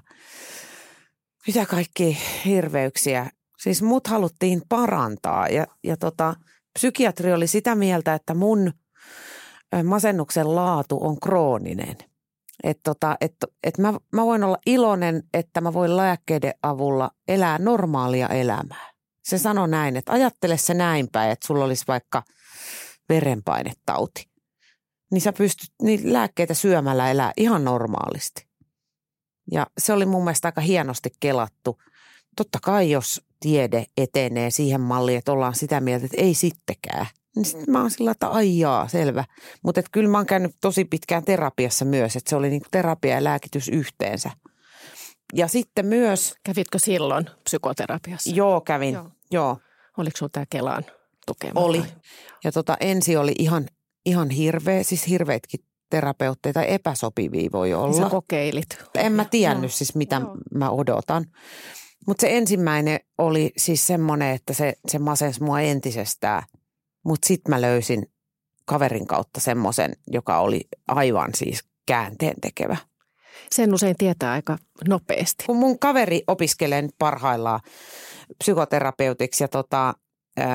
mitä kaikki hirveyksiä. Siis mut haluttiin parantaa ja, ja tota, psykiatri oli sitä mieltä, että mun masennuksen laatu on krooninen. Että tota, et, et mä, mä voin olla iloinen, että mä voin lääkkeiden avulla elää normaalia elämää. Se sanoi näin, että ajattele se näin päin, että sulla olisi vaikka verenpainetauti. Niin sä pystyt niin lääkkeitä syömällä elää ihan normaalisti. Ja se oli mun mielestä aika hienosti kelattu. Totta kai jos tiede etenee siihen malliin, että ollaan sitä mieltä, että ei sittenkään. Niin sitten mä oon sillä, että ai jaa, selvä. Mutta kyllä mä oon käynyt tosi pitkään terapiassa myös, että se oli niinku terapia ja lääkitys yhteensä. Ja sitten myös... Kävitkö silloin psykoterapiassa? Joo, kävin. Joo. joo. Oliko sinulla tämä Kelan tukema? Oli. Ja tota, ensi oli ihan, ihan hirveä, siis hirveitkin terapeutteja tai epäsopivia voi olla. Sä kokeilit. En mä tiennyt siis, mitä Joo. mä odotan. Mutta se ensimmäinen oli siis semmoinen, että se, se masensi mua entisestään. Mutta sitten mä löysin kaverin kautta semmoisen, joka oli aivan siis käänteen tekevä. Sen usein tietää aika nopeasti. Kun mun kaveri opiskelee nyt parhaillaan psykoterapeutiksi ja tota,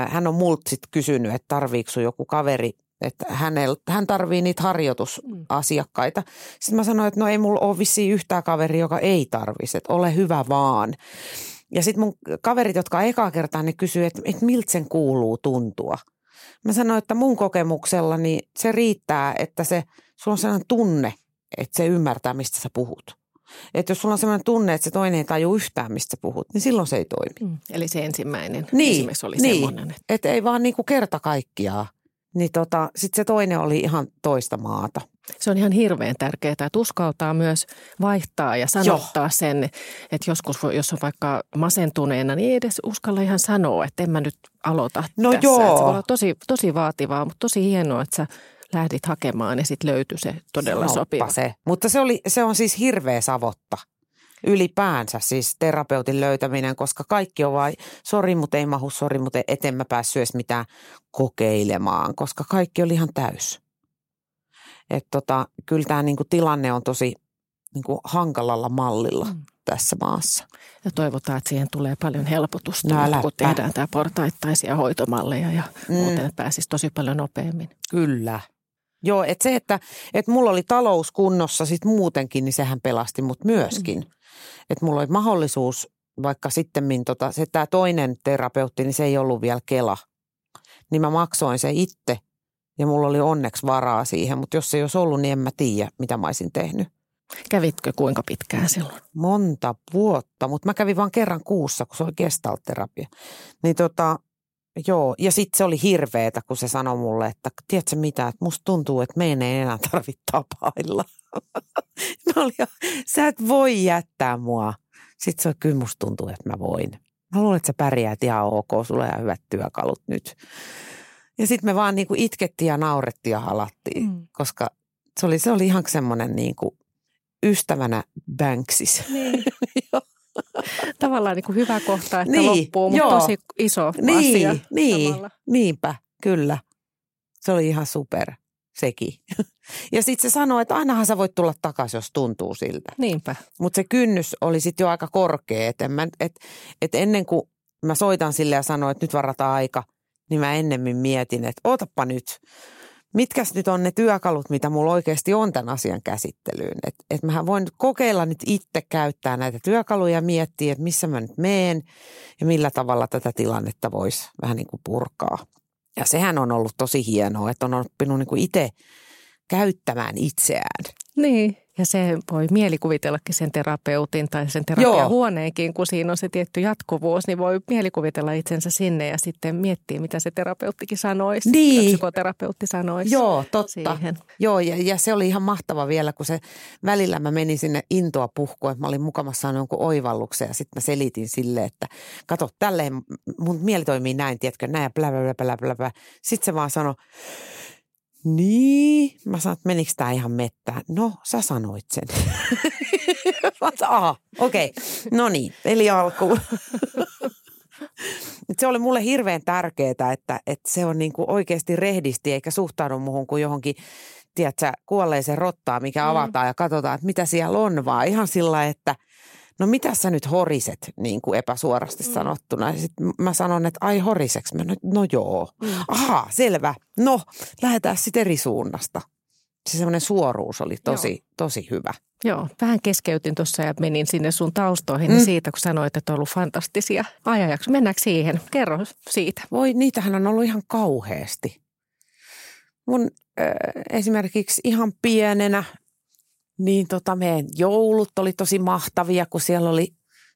hän on multa sit kysynyt, että tarviiko joku kaveri että hänel, hän tarvii niitä harjoitusasiakkaita. Sitten mä sanoin, että no ei mulla ole vissiin yhtään kaveri, joka ei tarvisi, että ole hyvä vaan. Ja sitten mun kaverit, jotka ekaa kertaa, ne kysyy, että, että miltä sen kuuluu tuntua. Mä sanoin, että mun kokemuksella niin se riittää, että se, sulla on sellainen tunne, että se ymmärtää, mistä sä puhut. Että jos sulla on sellainen tunne, että se toinen ei taju yhtään, mistä puhut, niin silloin se ei toimi. Mm, eli se ensimmäinen niin, esimerkiksi oli niin, semmoinen. Että... Et ei vaan niinku kerta kaikkiaan niin tota, sitten se toinen oli ihan toista maata. Se on ihan hirveän tärkeää, että uskaltaa myös vaihtaa ja sanottaa Joo. sen, että joskus jos on vaikka masentuneena, niin ei edes uskalla ihan sanoa, että en mä nyt aloita no tässä. Joo. Että se voi olla tosi, tosi vaativaa, mutta tosi hienoa, että sä lähdit hakemaan ja sitten löytyi se todella Sanoppa sopiva. se. Mutta se, oli, se on siis hirveä savotta ylipäänsä siis terapeutin löytäminen, koska kaikki on vain, sori, mutta ei mahu, sori, mutta et en mä päässyt edes mitään kokeilemaan, koska kaikki oli ihan täys. Että tota, kyllä tämä niinku tilanne on tosi niinku hankalalla mallilla mm. tässä maassa. Ja toivotaan, että siihen tulee paljon helpotusta, no, kun tehdään tämä portaittaisia hoitomalleja ja mm. muuten pääsisi tosi paljon nopeammin. Kyllä. Joo, että se, että, että mulla oli talous kunnossa sit muutenkin, niin sehän pelasti mut myöskin. Mm että mulla oli mahdollisuus, vaikka sitten tota, se tämä toinen terapeutti, niin se ei ollut vielä Kela. Niin mä maksoin se itse ja mulla oli onneksi varaa siihen, mutta jos se ei olisi ollut, niin en mä tiedä, mitä mä olisin tehnyt. Kävitkö kuinka pitkään silloin? Monta vuotta, mutta mä kävin vain kerran kuussa, kun se oli gestalterapia. Niin tota, joo, ja sitten se oli hirveetä, kun se sanoi mulle, että tiedätkö mitä, että musta tuntuu, että meidän ei enää tarvitse tapailla. [LAUGHS] mä olin, sä et voi jättää mua. Sitten se on, kyllä musta tuntuu, että mä voin. Mä luulen, että sä pärjäät ihan ok, sulla on hyvät työkalut nyt. Ja sitten me vaan niinku itkettiin ja naurettiin ja halattiin, mm. koska se oli, se oli ihan semmoinen niinku ystävänä Banksis. Niin. [LAUGHS] Tavallaan niin kuin hyvä kohta, että niin, loppuu, mutta joo. tosi iso niin, asia. Niin, niinpä, kyllä. Se oli ihan super sekin. [LAUGHS] Ja sitten se sanoi, että ainahan sä voit tulla takaisin, jos tuntuu siltä. Niinpä. Mutta se kynnys oli sitten jo aika korkea. Että et, et ennen kuin mä soitan sille ja sanon, että nyt varataan aika, niin mä ennemmin mietin, että ootappa nyt. Mitkäs nyt on ne työkalut, mitä mulla oikeasti on tämän asian käsittelyyn. Että et mähän voin kokeilla nyt itse käyttää näitä työkaluja ja miettiä, että missä mä nyt meen ja millä tavalla tätä tilannetta voisi vähän niin kuin purkaa. Ja sehän on ollut tosi hienoa, että on oppinut niin kuin itse käyttämään itseään. Niin, ja se voi mielikuvitellakin sen terapeutin tai sen terapiahuoneenkin, kun siinä on se tietty jatkuvuus, niin voi mielikuvitella itsensä sinne ja sitten miettiä, mitä se terapeuttikin sanoisi, niin. psykoterapeutti sanoisi Joo, totta. Siihen. Joo, ja, ja se oli ihan mahtava vielä, kun se välillä mä menin sinne intoa puhkua, että mä olin mukamassa saanut jonkun oivalluksen ja sitten mä selitin sille, että kato, tälleen mun mieli toimii näin, tiedätkö, näin ja blä, blä, blä, blä, blä. Sitten se vaan sanoi, niin, mä sanoin, että menikö tämä ihan mettään? No, sä sanoit sen. [LAUGHS] Aha, okei. Okay. No niin, eli alkuun. [LAUGHS] se oli mulle hirveän tärkeää, että, että se on niin kuin oikeasti rehdisti eikä suhtaudu muuhun kuin johonkin, tiedätkö, kuolleeseen rottaa, mikä mm. avataan ja katsotaan, että mitä siellä on, vaan ihan sillä että no mitä sä nyt horiset, niin kuin epäsuorasti mm. sanottuna. Ja sitten mä sanon, että ai horiseks? Mä, no, no joo. Mm. Aha, selvä. No, lähdetään sitten eri suunnasta. Se semmoinen suoruus oli tosi, joo. tosi hyvä. Joo, vähän keskeytin tuossa ja menin sinne sun taustoihin mm. siitä, kun sanoit, että on ollut fantastisia ajanjaksoja. Mennäänkö siihen? Kerro siitä. Voi, niitähän on ollut ihan kauheasti. Mun äh, esimerkiksi ihan pienenä, niin tota meidän joulut oli tosi mahtavia, kun siellä oli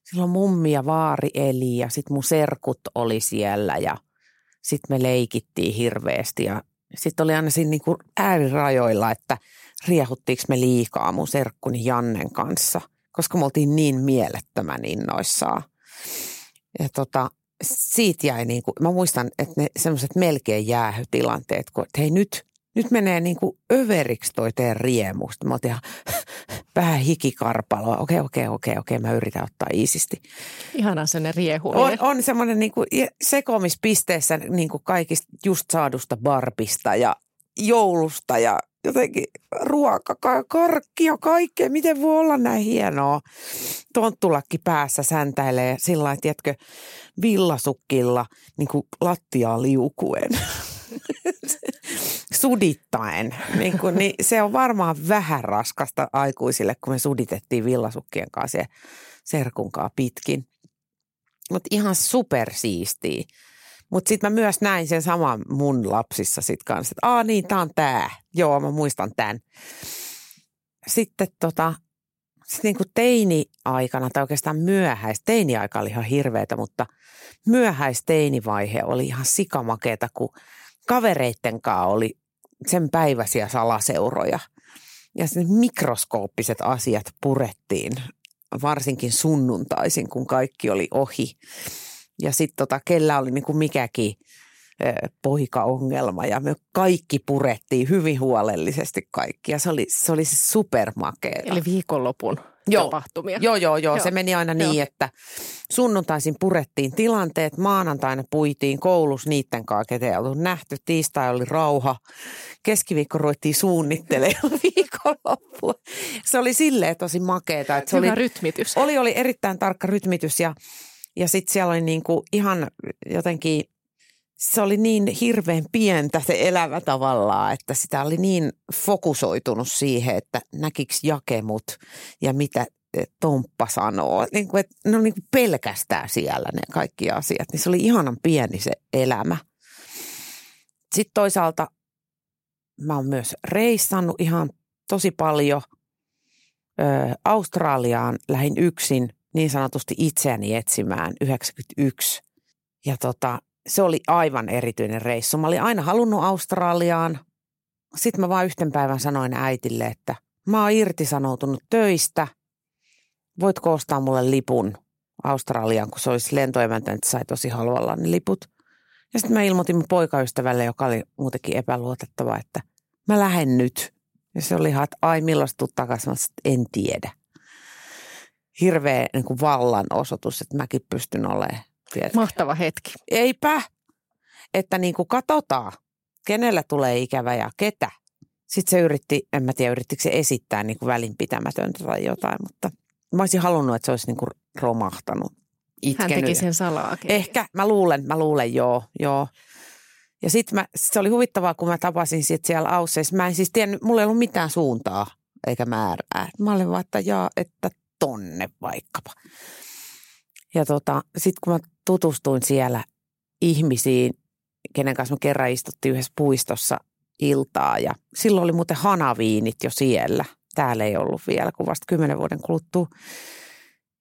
silloin mummi ja vaari eli ja sitten mun serkut oli siellä ja sitten me leikittiin hirveästi ja sitten oli aina siinä niinku äärirajoilla, että riehuttiinko me liikaa mun serkkuni Jannen kanssa, koska me oltiin niin mielettömän innoissaan. Ja tota, siitä jäi niin kuin, mä muistan, että ne semmoiset melkein jäähytilanteet, kun että hei nyt, nyt menee niin kuin överiksi toi teidän riemusta. Mä otin ihan [LAUGHS] vähän hikikarpaloa. Okei, okei, okei, okei, mä yritän ottaa iisisti. Ihana se riehu. On, on semmoinen niin kuin sekoamispisteessä niin kuin kaikista just saadusta barbista ja joulusta ja jotenkin ruoka, karkki ja kaikkea. Miten voi olla näin hienoa? Tonttulakki päässä säntäilee sillä lailla, tiedätkö, villasukkilla niin kuin lattiaa liukuen. [LAUGHS] Sudittaen. Niin, kuin, niin se on varmaan vähän raskasta aikuisille, kun me suditettiin villasukkien kanssa ja serkunkaa pitkin. Mutta ihan supersiistiä. Mutta sitten mä myös näin sen saman mun lapsissa sit kanssa, että aa niin, tää on tää. Joo, mä muistan tämän. Sitten tota, sit niinku teini-aikana, tai oikeastaan myöhäis, teini-aika oli ihan hirveetä, mutta myöhäisteinivaihe oli ihan sikamakeeta, kun kavereitten kanssa oli sen päiväisiä salaseuroja. Ja sitten mikroskooppiset asiat purettiin, varsinkin sunnuntaisin, kun kaikki oli ohi. Ja sitten tota, kellä oli niinku mikäkin poikaongelma ja me kaikki purettiin hyvin huolellisesti kaikki ja se oli, se oli supermakeeta. Eli viikonlopun joo. tapahtumia. Joo, joo, joo, se meni aina joo. niin, että sunnuntaisin purettiin tilanteet, maanantaina puitiin koulussa niiden kanssa, ketä ei ollut nähty, tiistai oli rauha, keskiviikko ruvettiin suunnittelemaan [LAUGHS] viikonloppua. Se oli silleen tosi makeeta. Että se Hyvä oli, rytmitys. Oli, oli erittäin tarkka rytmitys ja, ja sitten siellä oli niin kuin ihan jotenkin se oli niin hirveän pientä se elämä tavallaan, että sitä oli niin fokusoitunut siihen, että näkiks jakemut ja mitä Tomppa sanoo. Niin kuin, että ne on niin kuin pelkästään siellä ne kaikki asiat. Niin se oli ihanan pieni se elämä. Sitten toisaalta mä oon myös reissannut ihan tosi paljon. Ö, Australiaan lähin yksin niin sanotusti itseäni etsimään 91. Ja tota, se oli aivan erityinen reissu. Mä olin aina halunnut Australiaan. Sitten mä vaan yhten päivän sanoin äitille, että mä oon irtisanoutunut töistä. Voitko ostaa mulle lipun Australiaan, kun se olisi lentoemäntä, että sai tosi halvalla ne liput. Ja sitten mä ilmoitin mun poikaystävälle, joka oli muutenkin epäluotettava, että mä lähden nyt. Ja se oli ihan, että ai millaista tuu takaisin, että en tiedä. Hirveä niin kuin vallan osoitus, että mäkin pystyn olemaan Tiedätkö? Mahtava hetki. Eipä, että niin kuin katsotaan, kenellä tulee ikävä ja ketä. Sitten se yritti, en mä tiedä yrittikö se esittää niin kuin välinpitämätöntä tai jotain, mutta mä olisin halunnut, että se olisi niin kuin romahtanut. Itkenyt. Hän teki sen salaakin. Ehkä, mä luulen, mä luulen, joo, joo. Ja sitten se oli huvittavaa, kun mä tapasin sit siellä Ausseissa. Mä en siis tiennyt, mulla ei ollut mitään suuntaa eikä määrää. Mä olin vaan, että jaa, että tonne vaikkapa. Ja tota, sitten kun mä tutustuin siellä ihmisiin, kenen kanssa me kerran istuttiin yhdessä puistossa iltaa ja silloin oli muuten hanaviinit jo siellä. Täällä ei ollut vielä, kun vasta kymmenen vuoden kuluttua.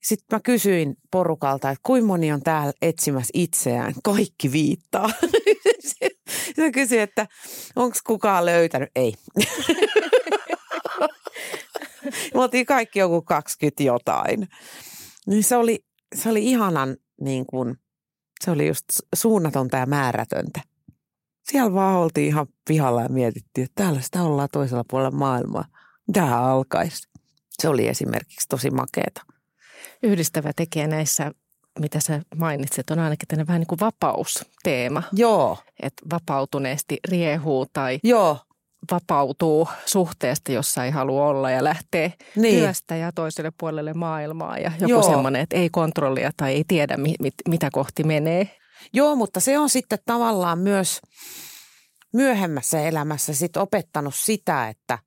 Sitten mä kysyin porukalta, että kuinka moni on täällä etsimässä itseään. Kaikki viittaa. [LAUGHS] Sitten kysyin, että onko kukaan löytänyt. Ei. [LAUGHS] Me oltiin kaikki joku 20 jotain. Niin se oli, se oli ihanan niin kuin, se oli just suunnatonta ja määrätöntä. Siellä vaan oltiin ihan pihalla ja mietittiin, että täällä sitä ollaan toisella puolella maailmaa. Tähän alkaisi. Se oli esimerkiksi tosi makeeta. Yhdistävä tekijä näissä, mitä sä mainitsit, on ainakin tämmöinen vähän niin kuin vapausteema. Joo. Että vapautuneesti riehuu tai Joo. Vapautuu suhteesta, jossa ei halua olla ja lähtee niin. työstä ja toiselle puolelle maailmaa ja joku Joo. semmoinen, että ei kontrollia tai ei tiedä, mit, mit, mitä kohti menee. Joo, mutta se on sitten tavallaan myös myöhemmässä elämässä sit opettanut sitä, että,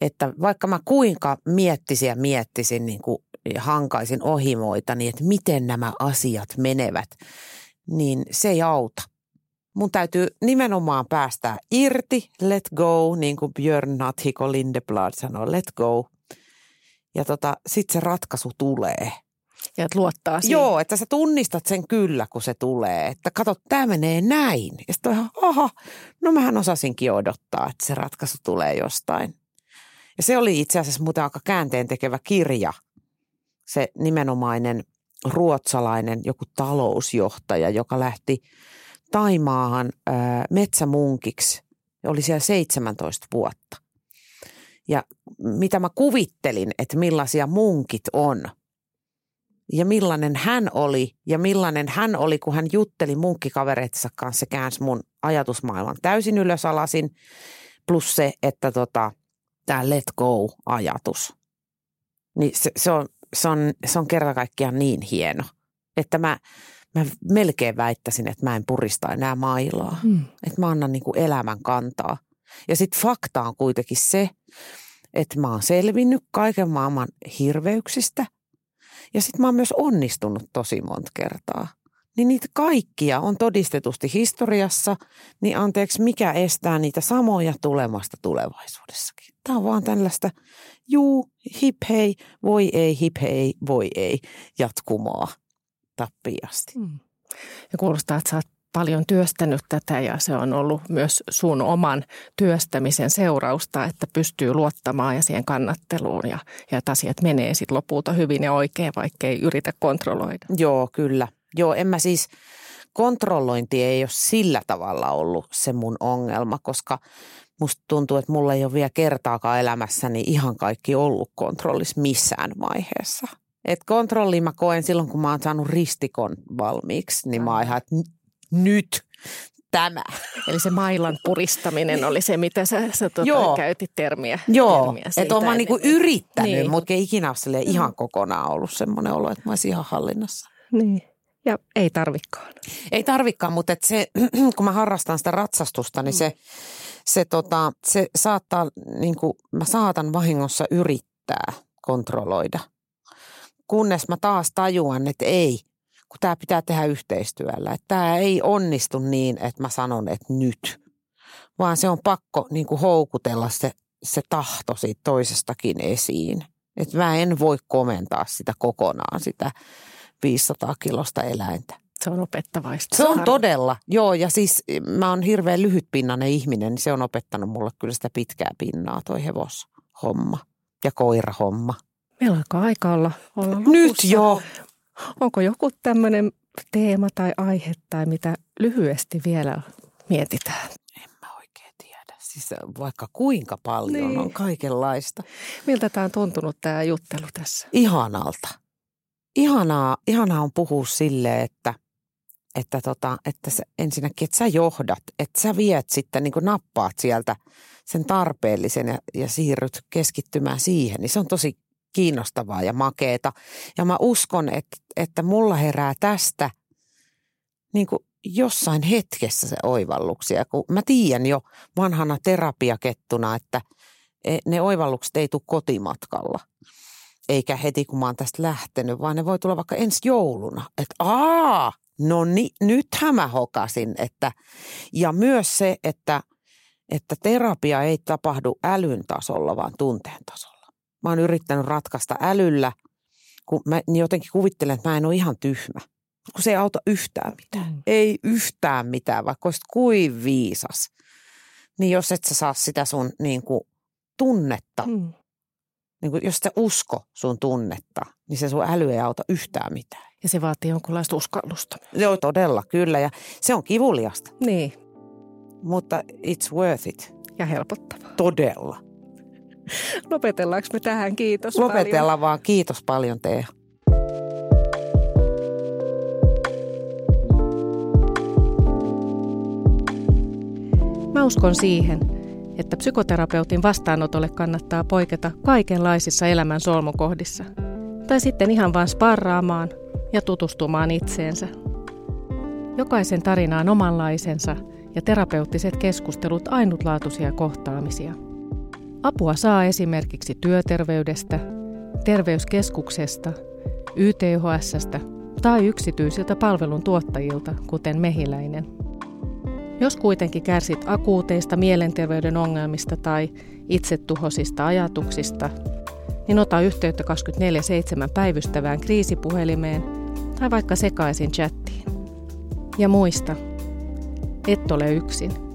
että vaikka mä kuinka miettisin ja miettisin niin kuin hankaisin ohimoita, niin että miten nämä asiat menevät, niin se ei auta. Mun täytyy nimenomaan päästää irti, let go, niin kuin Björn Nathiko Lindeblad sanoi, let go. Ja tota, sitten se ratkaisu tulee. Ja että luottaa siihen. Joo, että sä tunnistat sen kyllä, kun se tulee. Että kato, tämä menee näin. Ja sitten ihan, aha, no mähän osasinkin odottaa, että se ratkaisu tulee jostain. Ja se oli itse asiassa muuten aika käänteen tekevä kirja. Se nimenomainen ruotsalainen joku talousjohtaja, joka lähti Taimaahan ää, metsämunkiksi. Oli siellä 17 vuotta. Ja mitä mä kuvittelin, että millaisia munkit on – ja millainen hän oli ja millainen hän oli, kun hän jutteli munkkikavereitsa kanssa, se käänsi mun ajatusmaailman täysin ylösalasin. Plus se, että tota, tämä let go-ajatus. Niin se, se, on, se, on, se on kerta kaikkiaan niin hieno, että mä, mä melkein väittäisin, että mä en purista enää mailaa. Hmm. Että mä annan niin kuin elämän kantaa. Ja sitten fakta on kuitenkin se, että mä oon selvinnyt kaiken maailman hirveyksistä – ja sitten mä oon myös onnistunut tosi monta kertaa. Niin niitä kaikkia on todistetusti historiassa, niin anteeksi, mikä estää niitä samoja tulemasta tulevaisuudessakin. Tämä on vaan tällaista juu, hip hei, voi ei, hip hei, voi ei jatkumoa tappiasti. Hmm. Ja kuulostaa, että sä oot paljon työstänyt tätä ja se on ollut myös sun oman työstämisen seurausta, että pystyy luottamaan ja siihen kannatteluun ja, ja että asiat menee sitten lopulta hyvin ja oikein, vaikka ei yritä kontrolloida. Joo, kyllä. Joo, en mä siis, kontrollointi ei ole sillä tavalla ollut se mun ongelma, koska musta tuntuu, että mulla ei ole vielä kertaakaan elämässäni ihan kaikki ollut kontrollissa missään vaiheessa. Et kontrolli mä koen silloin, kun mä oon saanut ristikon valmiiksi, niin mä oon ihan, että nyt tämä. Eli se mailan puristaminen oli se, mitä sä, sä tuota, Joo. käytit termiä. Joo, että olen niinku yrittänyt, niin. mutta ei ikinä ole ihan kokonaan ollut semmoinen olo, että mä olisin ihan hallinnassa. Niin. Ja ei tarvikaan. Ei tarvikaan, mutta et se, [CLEARS THROAT] kun mä harrastan sitä ratsastusta, niin se, se, tota, se saattaa, niin kuin, mä saatan vahingossa yrittää kontrolloida. Kunnes mä taas tajuan, että ei, kun tämä pitää tehdä yhteistyöllä. Että tämä ei onnistu niin, että mä sanon, että nyt, vaan se on pakko niin kuin houkutella se, se tahto siitä toisestakin esiin. Että mä en voi komentaa sitä kokonaan, sitä 500 kilosta eläintä. Se on opettavaista. Se on todella, joo. Ja siis mä oon hirveän lyhytpinnainen ihminen, niin se on opettanut mulle kyllä sitä pitkää pinnaa, toi hevoshomma ja koirahomma. Meillä alkaa aika olla, olla Nyt jo. Onko joku tämmöinen teema tai aihe tai mitä lyhyesti vielä mietitään? En mä oikein tiedä. Siis vaikka kuinka paljon niin. on kaikenlaista. Miltä tämä on tuntunut tämä juttelu tässä? Ihanalta. Ihanaa, ihanaa on puhua sille, että, että, tota, että sä, ensinnäkin, että sä johdat, että sä viet sitten, niin nappaat sieltä sen tarpeellisen ja, ja siirryt keskittymään siihen, niin se on tosi kiinnostavaa ja makeeta. Ja mä uskon, että, että mulla herää tästä niin kuin jossain hetkessä se oivalluksia, kun mä tiedän jo vanhana terapiakettuna, että e, ne oivallukset ei tule kotimatkalla. Eikä heti kun mä oon tästä lähtenyt, vaan ne voi tulla vaikka ensi jouluna. Että aa, no niin, nythän mä hokasin. Että, ja myös se, että, että terapia ei tapahdu älyn tasolla, vaan tunteen tasolla mä oon yrittänyt ratkaista älyllä, kun mä jotenkin kuvittelen, että mä en ole ihan tyhmä. Kun se ei auta yhtään mitään. Mm. Ei yhtään mitään, vaikka olisit kuin viisas. Niin jos et sä saa sitä sun niin kuin, tunnetta, mm. niin kuin, jos sä usko sun tunnetta, niin se sun äly ei auta yhtään mitään. Ja se vaatii jonkunlaista uskallusta. Joo, todella, kyllä. Ja se on kivuliasta. Niin. Mutta it's worth it. Ja helpottavaa. Todella. [LAUGHS] Lopetellaanko me tähän? Kiitos Lopetellaan paljon. vaan. Kiitos paljon Tea. Mä uskon siihen, että psykoterapeutin vastaanotolle kannattaa poiketa kaikenlaisissa elämän solmukohdissa. Tai sitten ihan vain sparraamaan ja tutustumaan itseensä. Jokaisen tarina on omanlaisensa ja terapeuttiset keskustelut ainutlaatuisia kohtaamisia. Apua saa esimerkiksi työterveydestä, terveyskeskuksesta, YTHSstä tai yksityisiltä palveluntuottajilta, kuten Mehiläinen. Jos kuitenkin kärsit akuuteista mielenterveyden ongelmista tai itsetuhosista ajatuksista, niin ota yhteyttä 24-7 päivystävään kriisipuhelimeen tai vaikka sekaisin chattiin. Ja muista, et ole yksin.